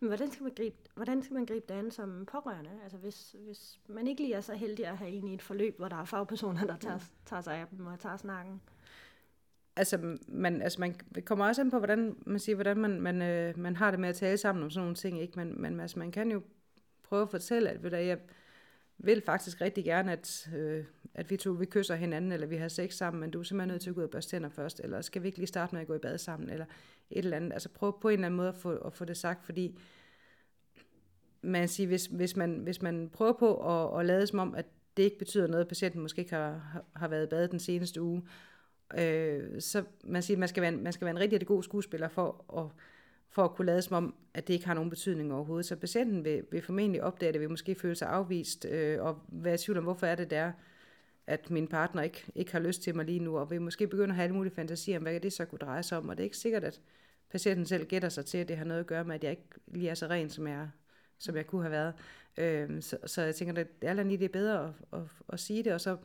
Men hvordan skal man gribe, hvordan skal man gribe det an som pårørende? Altså hvis, hvis man ikke lige er så heldig at have en i et forløb, hvor der er fagpersoner, der tager, tager sig af dem og tager snakken. Altså, man, altså man kommer også an på, hvordan man siger, hvordan man, man, øh, man har det med at tale sammen om sådan nogle ting, ikke? Men, men altså, man kan jo prøve at fortælle, at ved du, jeg vil faktisk rigtig gerne, at, øh, at vi to vi kysser hinanden, eller vi har sex sammen, men du er simpelthen nødt til at gå ud og børste tænder først, eller skal vi ikke lige starte med at gå i bad sammen, eller et eller andet. Altså prøv på en eller anden måde at få, at få det sagt, fordi man siger, hvis, hvis, man, hvis man prøver på at, at lade som om, at det ikke betyder noget, at patienten måske ikke har, har været i bad den seneste uge, øh, så man siger, man skal være, man skal være en rigtig, rigtig god skuespiller for at, for at kunne lade som om, at det ikke har nogen betydning overhovedet. Så patienten vil, vil formentlig opdage det, vil måske føle sig afvist, øh, og være i tvivl om, hvorfor er det der, at min partner ikke, ikke har lyst til mig lige nu, og vil måske begynde at have alle mulige fantasier om, hvad det så kunne dreje sig om, og det er ikke sikkert, at patienten selv gætter sig til, at det har noget at gøre med, at jeg ikke lige er så ren, som jeg, som jeg kunne have været. Øh, så, så jeg tænker, at det er lige det er bedre at, at, at sige det, og så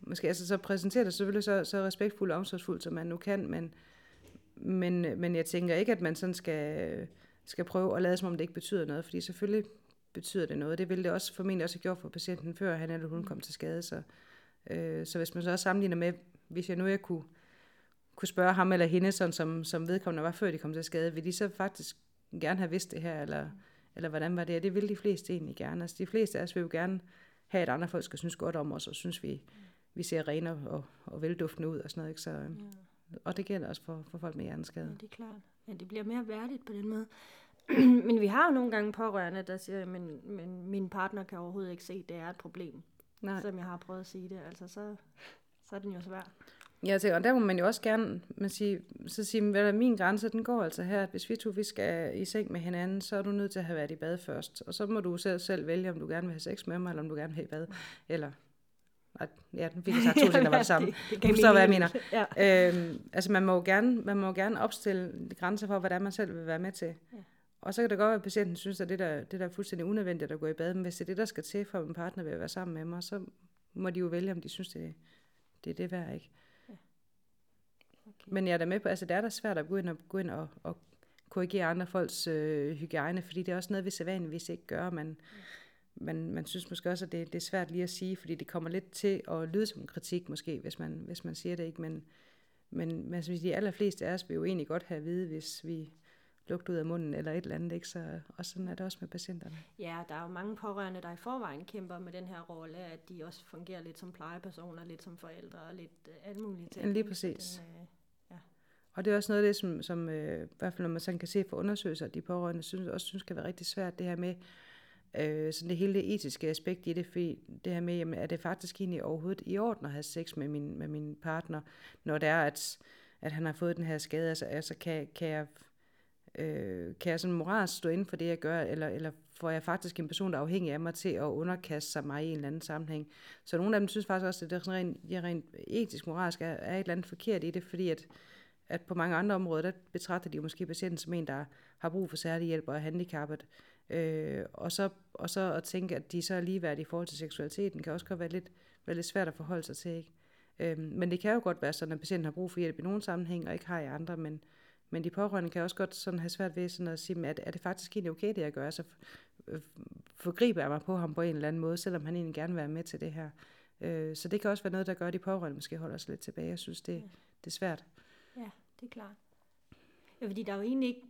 måske altså så præsentere det selvfølgelig så, så respektfuldt og omsorgsfuldt, som man nu kan, men, men, men jeg tænker ikke, at man sådan skal, skal prøve at lade som om det ikke betyder noget, fordi selvfølgelig betyder det noget. Det ville det også formentlig også have gjort for patienten, før han eller hun kom til skade. Så, øh, så hvis man så også sammenligner med, hvis jeg nu jeg kunne, kunne spørge ham eller hende, sådan som, som vedkommende var før de kom til skade, vil de så faktisk gerne have vidst det her, eller, eller hvordan var det? Og det vil de fleste egentlig gerne. Altså de fleste af os vil jo gerne have, at andre folk skal synes godt om os, og synes vi, vi ser rene og, og velduftende ud og sådan noget. Ikke? Så, ja. Og det gælder også for, for folk med hjerneskade. Ja, det er klart. Ja, det bliver mere værdigt på den måde. men vi har jo nogle gange pårørende, der siger, men, men min partner kan overhovedet ikke se, at det er et problem. Nej. Som jeg har prøvet at sige det. Altså, så, så er den jo svær. Ja, så, og der må man jo også gerne man sige, så sige, hvad er min grænse, den går altså her, at hvis vi to vi skal i seng med hinanden, så er du nødt til at have været i bad først. Og så må du selv, selv vælge, om du gerne vil have sex med mig, eller om du gerne vil have i bad. Eller ja, den fik jeg sagt to ting, der var det samme. det, det du forstår, hvad jeg mener. Ja. Øhm, altså, man må jo gerne, man må jo gerne opstille grænser for, hvordan man selv vil være med til. Ja. Og så kan det godt være, at patienten synes, at det der, det der er fuldstændig unødvendigt at gå i bad. Men hvis det er det, der skal til for, at en partner vil være sammen med mig, så må de jo vælge, om de synes, det, det er det værd, ikke? Ja. Okay. Men jeg er da med på, altså det er da svært at gå ind og, gå ind og, og korrigere andre folks øh, hygiejne, fordi det er også noget, vi sædvanligvis ikke gør. Man, ja man, man synes måske også, at det, det er svært lige at sige, fordi det kommer lidt til at lyde som kritik måske, hvis man, hvis man siger det ikke, men, men, men altså, de allerfleste af os vil jo egentlig godt have at vide, hvis vi lugter ud af munden eller et eller andet, ikke? Så, og sådan er det også med patienterne. Ja, der er jo mange pårørende, der i forvejen kæmper med den her rolle, at de også fungerer lidt som plejepersoner, lidt som forældre og lidt uh, alt muligt. Ja, lige præcis. Den, uh, ja. Og det er også noget af det, som, som uh, i hvert fald når man sådan kan se for undersøgelser, de pårørende synes, også synes kan være rigtig svært, det her med, øh, sådan det hele det etiske aspekt i det, fordi det her med, jamen, er det faktisk egentlig overhovedet i orden at have sex med min, med min partner, når det er, at, at han har fået den her skade, altså, altså kan, kan jeg øh, kan jeg sådan moralsk stå inden for det, jeg gør, eller, eller får jeg faktisk en person, der er afhængig af mig til at underkaste sig mig i en eller anden sammenhæng. Så nogle af dem synes faktisk også, at det er sådan rent, ja, rent etisk, moralsk er, er et eller andet forkert i det, fordi at, at på mange andre områder, der betragter de jo måske patienten som en, der har brug for særlig hjælp og er handicappet. Øh, og, så, og så at tænke, at de så er ligeværdige i forhold til seksualiteten, kan også godt være lidt, være lidt svært at forholde sig til. Ikke? Øh, men det kan jo godt være sådan, at patienten har brug for hjælp i nogle sammenhæng, og ikke har i andre, men, men de pårørende kan også godt sådan have svært ved sådan at sige, at er det faktisk egentlig okay, det jeg gør? Så forgriber jeg mig på ham på en eller anden måde, selvom han egentlig gerne vil være med til det her. Øh, så det kan også være noget, der gør, at de pårørende måske holder sig lidt tilbage. Jeg synes, det, det er svært. Ja, det er klart. Ja, fordi der er jo egentlig ikke,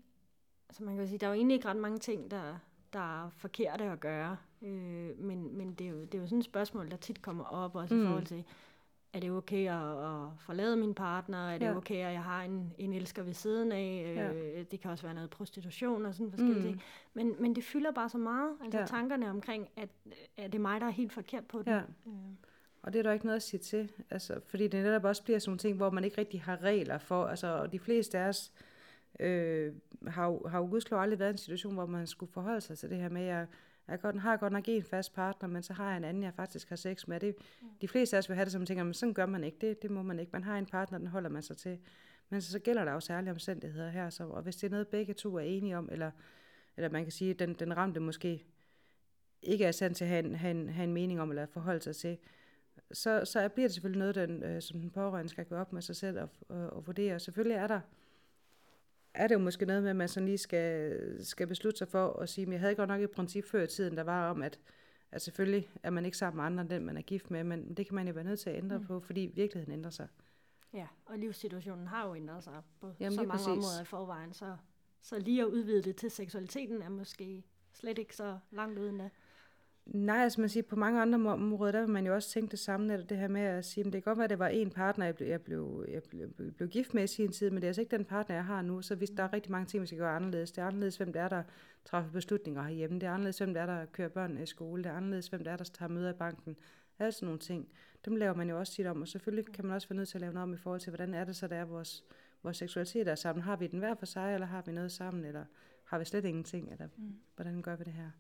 altså man kan sige, der er jo egentlig ikke ret mange ting, der, der er forkerte at gøre. Øh, men men det, er jo, det er jo sådan et spørgsmål, der tit kommer op, også mm. i forhold til, er det okay at, at forlade min partner? Er det ja. okay, at jeg har en, en elsker ved siden af? Øh, ja. Det kan også være noget prostitution og sådan forskellige mm. ting. Men, men det fylder bare så meget, altså ja. tankerne omkring, at, at det er mig, der er helt forkert på det. Ja. Øh. Og det er der ikke noget at sige til, altså, fordi det netop også bliver sådan nogle ting, hvor man ikke rigtig har regler for, altså, og de fleste af os, øh, har, jo, har jo gudslov aldrig været en situation, hvor man skulle forholde sig til det her med, at jeg, jeg godt, har godt nok en fast partner, men så har jeg en anden, jeg faktisk har sex med. Det, mm. De fleste af os vil have det som tænker, men sådan gør man ikke, det, det må man ikke. Man har en partner, den holder man sig til. Men så, så gælder der jo særlige omstændigheder her, så, og hvis det er noget, begge to er enige om, eller, eller man kan sige, at den, den ramte måske ikke er i stand til at have en, have en, have en mening om eller forholde sig til, så, så bliver det selvfølgelig noget, den, øh, som den pårørende skal gå op med sig selv og, og, og vurdere. Selvfølgelig er der er det jo måske noget med, at man sådan lige skal, skal beslutte sig for at sige, at jeg havde godt nok et princip før i tiden, der var om, at, at selvfølgelig er man ikke sammen med andre end den, man er gift med, men det kan man jo være nødt til at ændre mm. på, fordi virkeligheden ændrer sig. Ja, og livssituationen har jo ændret sig på Jamen, så mange præcis. områder i forvejen, så, så lige at udvide det til seksualiteten er måske slet ikke så langt uden det. Nej, altså man siger, på mange andre områder, der vil man jo også tænke det samme, at det her med at sige, at det kan godt være, at det var en partner, jeg blev, jeg blev, jeg blev, blev gift med i sin tid, men det er altså ikke den partner, jeg har nu, så hvis der er rigtig mange ting, vi skal gøre anderledes. Det er anderledes, hvem det er, der træffer beslutninger herhjemme. Det er anderledes, hvem det er, der kører børn i skole. Det er anderledes, hvem det er, der tager møder i banken. Alle sådan nogle ting. Dem laver man jo også tit om, og selvfølgelig kan man også være nødt til at lave noget om i forhold til, hvordan er det så, der er vores, vores seksualitet er sammen. Har vi den hver for sig, eller har vi noget sammen, eller har vi slet ingenting, eller mm. hvordan gør vi det her?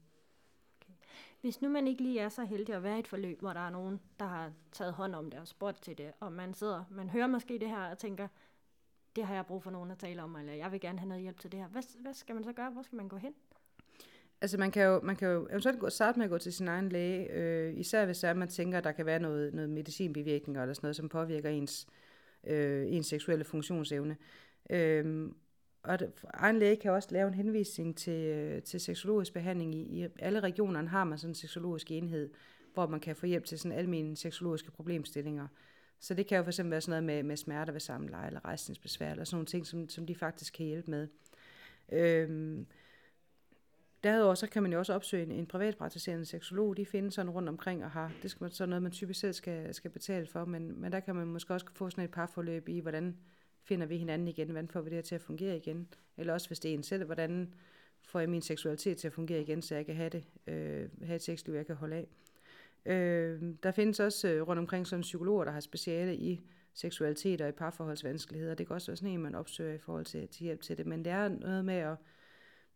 Hvis nu man ikke lige er så heldig at være i et forløb, hvor der er nogen, der har taget hånd om det og spurgt til det, og man sidder, man hører måske det her og tænker, det har jeg brug for nogen at tale om, eller jeg vil gerne have noget hjælp til det her. Hvad, hvad skal man så gøre? Hvor skal man gå hen? Altså man kan jo, man kan jo eventuelt gå, starte med at gå til sin egen læge, øh, især hvis er, man tænker, at der kan være noget, noget medicinbivirkninger eller sådan noget, som påvirker ens, øh, ens seksuelle funktionsevne. Øh, og egen læge kan også lave en henvisning til, øh, til seksologisk behandling. I, I alle regionerne har man sådan en seksologisk enhed, hvor man kan få hjælp til sådan almindelige seksologiske problemstillinger. Så det kan jo fx være sådan noget med, med smerter ved samleje, eller rejsningsbesvær, eller sådan nogle ting, som, som de faktisk kan hjælpe med. Øhm, Derudover så kan man jo også opsøge en, en privatpraktiserende seksolog. De findes sådan rundt omkring og har, det skal man, så noget, man typisk selv skal, skal betale for, men, men der kan man måske også få sådan et parforløb i, hvordan finder vi hinanden igen, hvordan får vi det her til at fungere igen, eller også hvis det er en selv, hvordan får jeg min seksualitet til at fungere igen, så jeg kan have det, øh, have et sexliv, jeg kan holde af. Øh, der findes også øh, rundt omkring sådan psykologer, der har speciale i seksualitet og i parforholdsvanskeligheder. Det kan også være sådan en, man opsøger i forhold til, til hjælp til det, men det er noget med at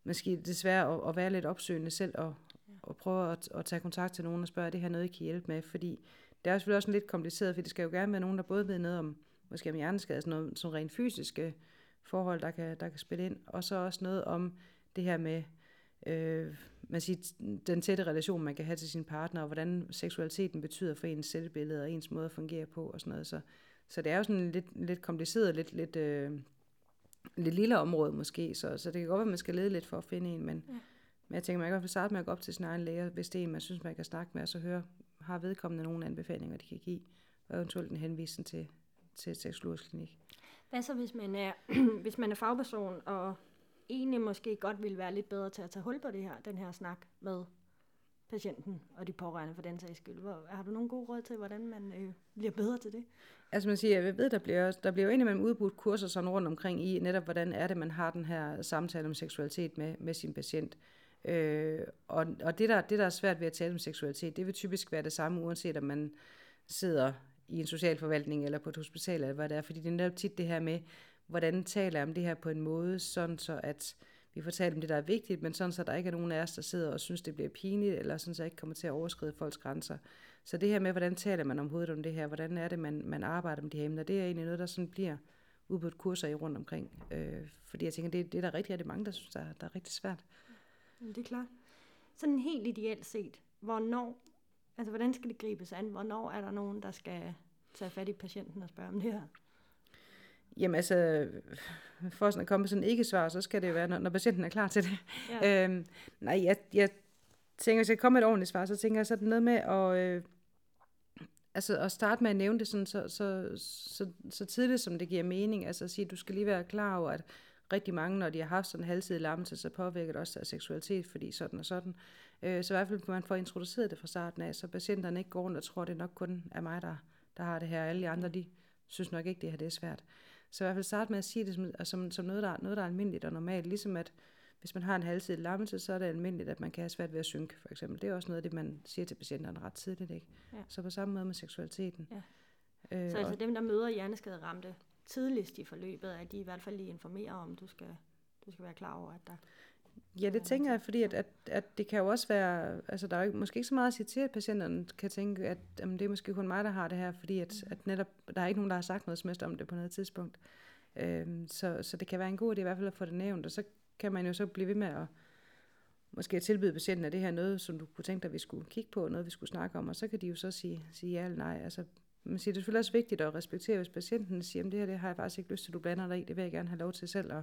måske desværre at, at være lidt opsøgende selv og, og prøve at, at tage kontakt til nogen og spørge, er det her noget, I kan hjælpe med? Fordi det er selvfølgelig også lidt kompliceret, for det skal jo gerne være nogen, der både ved noget om måske om hjerneskade, sådan noget sådan rent fysiske forhold, der kan, der kan spille ind, og så også noget om det her med øh, man siger, den tætte relation, man kan have til sin partner, og hvordan seksualiteten betyder for ens selvbillede og ens måde at fungere på og sådan noget. Så, så det er jo sådan lidt, lidt kompliceret, lidt, lidt, øh, lidt lille område måske, så, så det kan godt være, at man skal lede lidt for at finde en, men, ja. men jeg tænker, man kan i hvert fald starte med at gå op til sin egen læge, hvis det er en, man synes, man kan snakke med, og så høre, har vedkommende nogle anbefalinger, de kan give, og eventuelt en henvisning til, til seksologisk klinik. Hvad så, hvis man er, hvis man er fagperson, og egentlig måske godt vil være lidt bedre til at tage hul på det her, den her snak med patienten og de pårørende for den sags skyld. Hvor, har du nogle gode råd til, hvordan man øh, bliver bedre til det? Altså man siger, jeg ved, der bliver, der bliver jo indimellem udbudt kurser sådan rundt omkring i, netop hvordan er det, man har den her samtale om seksualitet med, med sin patient. Øh, og og det, der, det, der er svært ved at tale om seksualitet, det vil typisk være det samme, uanset om man sidder i en socialforvaltning eller på et hospital, eller hvad det er. Fordi det er netop tit det her med, hvordan taler jeg om det her på en måde, sådan så at vi fortæller dem det, der er vigtigt, men sådan så der ikke er nogen af os, der sidder og synes, det bliver pinligt, eller sådan så jeg ikke kommer til at overskride folks grænser. Så det her med, hvordan taler man om om det her, hvordan er det, man, man arbejder med de her emner, det er egentlig noget, der sådan bliver udbudt kurser i rundt omkring. Øh, fordi jeg tænker, det, det er der rigtig, rigtig mange, der synes, der, der er rigtig svært. Det er klart. Sådan helt ideelt set, hvornår Altså, hvordan skal det gribes an? Hvornår er der nogen, der skal tage fat i patienten og spørge om det her? Jamen altså, for sådan at komme med sådan ikke-svar, så skal det jo være, når, når patienten er klar til det. Ja. Øhm, nej, jeg, jeg tænker, hvis jeg kommer med et ordentligt svar, så tænker jeg, så det noget med at, øh, altså at starte med at nævne det sådan, så, så, så, så tidligt, som det giver mening. Altså at sige, at du skal lige være klar over, at rigtig mange, når de har haft sådan en halvtidig lammelse, så påvirker det også deres seksualitet, fordi sådan og sådan. Øh, så i hvert fald, man får introduceret det fra starten af, så patienterne ikke går rundt og tror, at det nok kun er mig, der, der har det her. Alle de andre, de synes nok ikke, det her det er svært. Så i hvert fald starte med at sige det som, som, som noget, der, noget, der er almindeligt og normalt. Ligesom at hvis man har en halvtidig lammelse, så er det almindeligt, at man kan have svært ved at synke, for eksempel. Det er også noget af det, man siger til patienterne ret tidligt. Ikke? Ja. Så på samme måde med seksualiteten. Ja. Øh, så altså dem, der møder hjerneskade ramte tidligst i forløbet, at de i hvert fald lige informerer om, du skal, du skal være klar over, at der Ja, det tænker jeg, fordi at, at, at det kan jo også være, altså der er jo måske ikke så meget at sige til, at patienterne kan tænke, at jamen, det er måske kun mig, der har det her, fordi at, at netop, der er ikke nogen, der har sagt noget som om det på noget tidspunkt. Øhm, så, så det kan være en god idé i hvert fald at få det nævnt, og så kan man jo så blive ved med at måske tilbyde patienten, at det her noget, som du kunne tænke dig, vi skulle kigge på, noget vi skulle snakke om, og så kan de jo så sige, sige ja eller nej. Altså, man siger, det er selvfølgelig også vigtigt at respektere, hvis patienten siger, at det her det har jeg faktisk ikke lyst til, at du blander dig i, det vil jeg gerne have lov til selv at,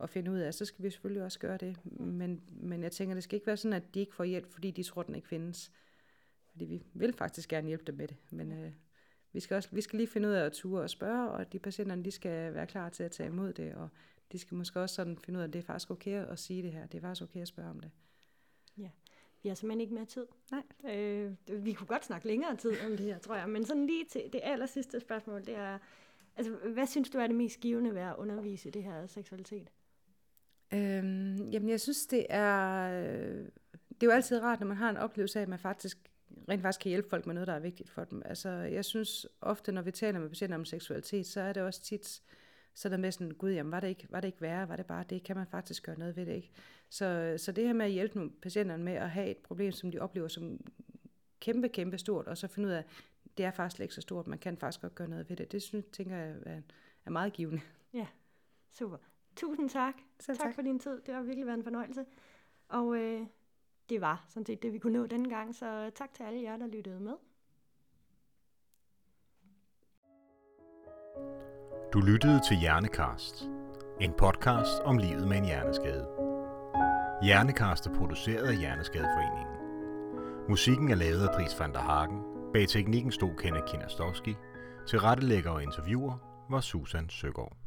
at finde ud af, så skal vi selvfølgelig også gøre det. Men, men jeg tænker, det skal ikke være sådan, at de ikke får hjælp, fordi de tror, den ikke findes. Fordi vi vil faktisk gerne hjælpe dem med det, men øh, vi, skal også, vi skal lige finde ud af at ture og spørge, og de patienterne, de skal være klar til at tage imod det, og de skal måske også sådan finde ud af, at det er faktisk okay at sige det her, det er faktisk okay at spørge om det. Ja, vi har simpelthen ikke mere tid. Nej. Øh, vi kunne godt snakke længere tid om det her, tror jeg, men sådan lige til det aller sidste spørgsmål, det er, altså, hvad synes du er det mest givende ved at undervise i det her seksualitet? Øhm, jamen, jeg synes, det er, det er jo altid rart, når man har en oplevelse af, at man faktisk rent faktisk kan hjælpe folk med noget, der er vigtigt for dem. Altså, jeg synes ofte, når vi taler med patienter om seksualitet, så er det også tit så er der med sådan, gud, jamen, var det, ikke, var det ikke værre, var det bare det, kan man faktisk gøre noget ved det, ikke? Så, så det her med at hjælpe nogle patienterne med at have et problem, som de oplever som kæmpe, kæmpe stort, og så finde ud af, det er faktisk ikke så stort, man kan faktisk godt gøre noget ved det, det synes, tænker jeg er, er meget givende. Ja, super. Tusind tak. Selv tak. tak. for din tid. Det har virkelig været en fornøjelse. Og øh, det var sådan set det, vi kunne nå denne gang, så tak til alle jer, der lyttede med. Du lyttede til Hjernekast, en podcast om livet med en hjerneskade. Hjernekast er produceret af Hjerneskadeforeningen. Musikken er lavet af Dries van der Hagen. Bag teknikken stod Kenneth Kinastowski. Til rettelægger og interviewer var Susan Søgaard.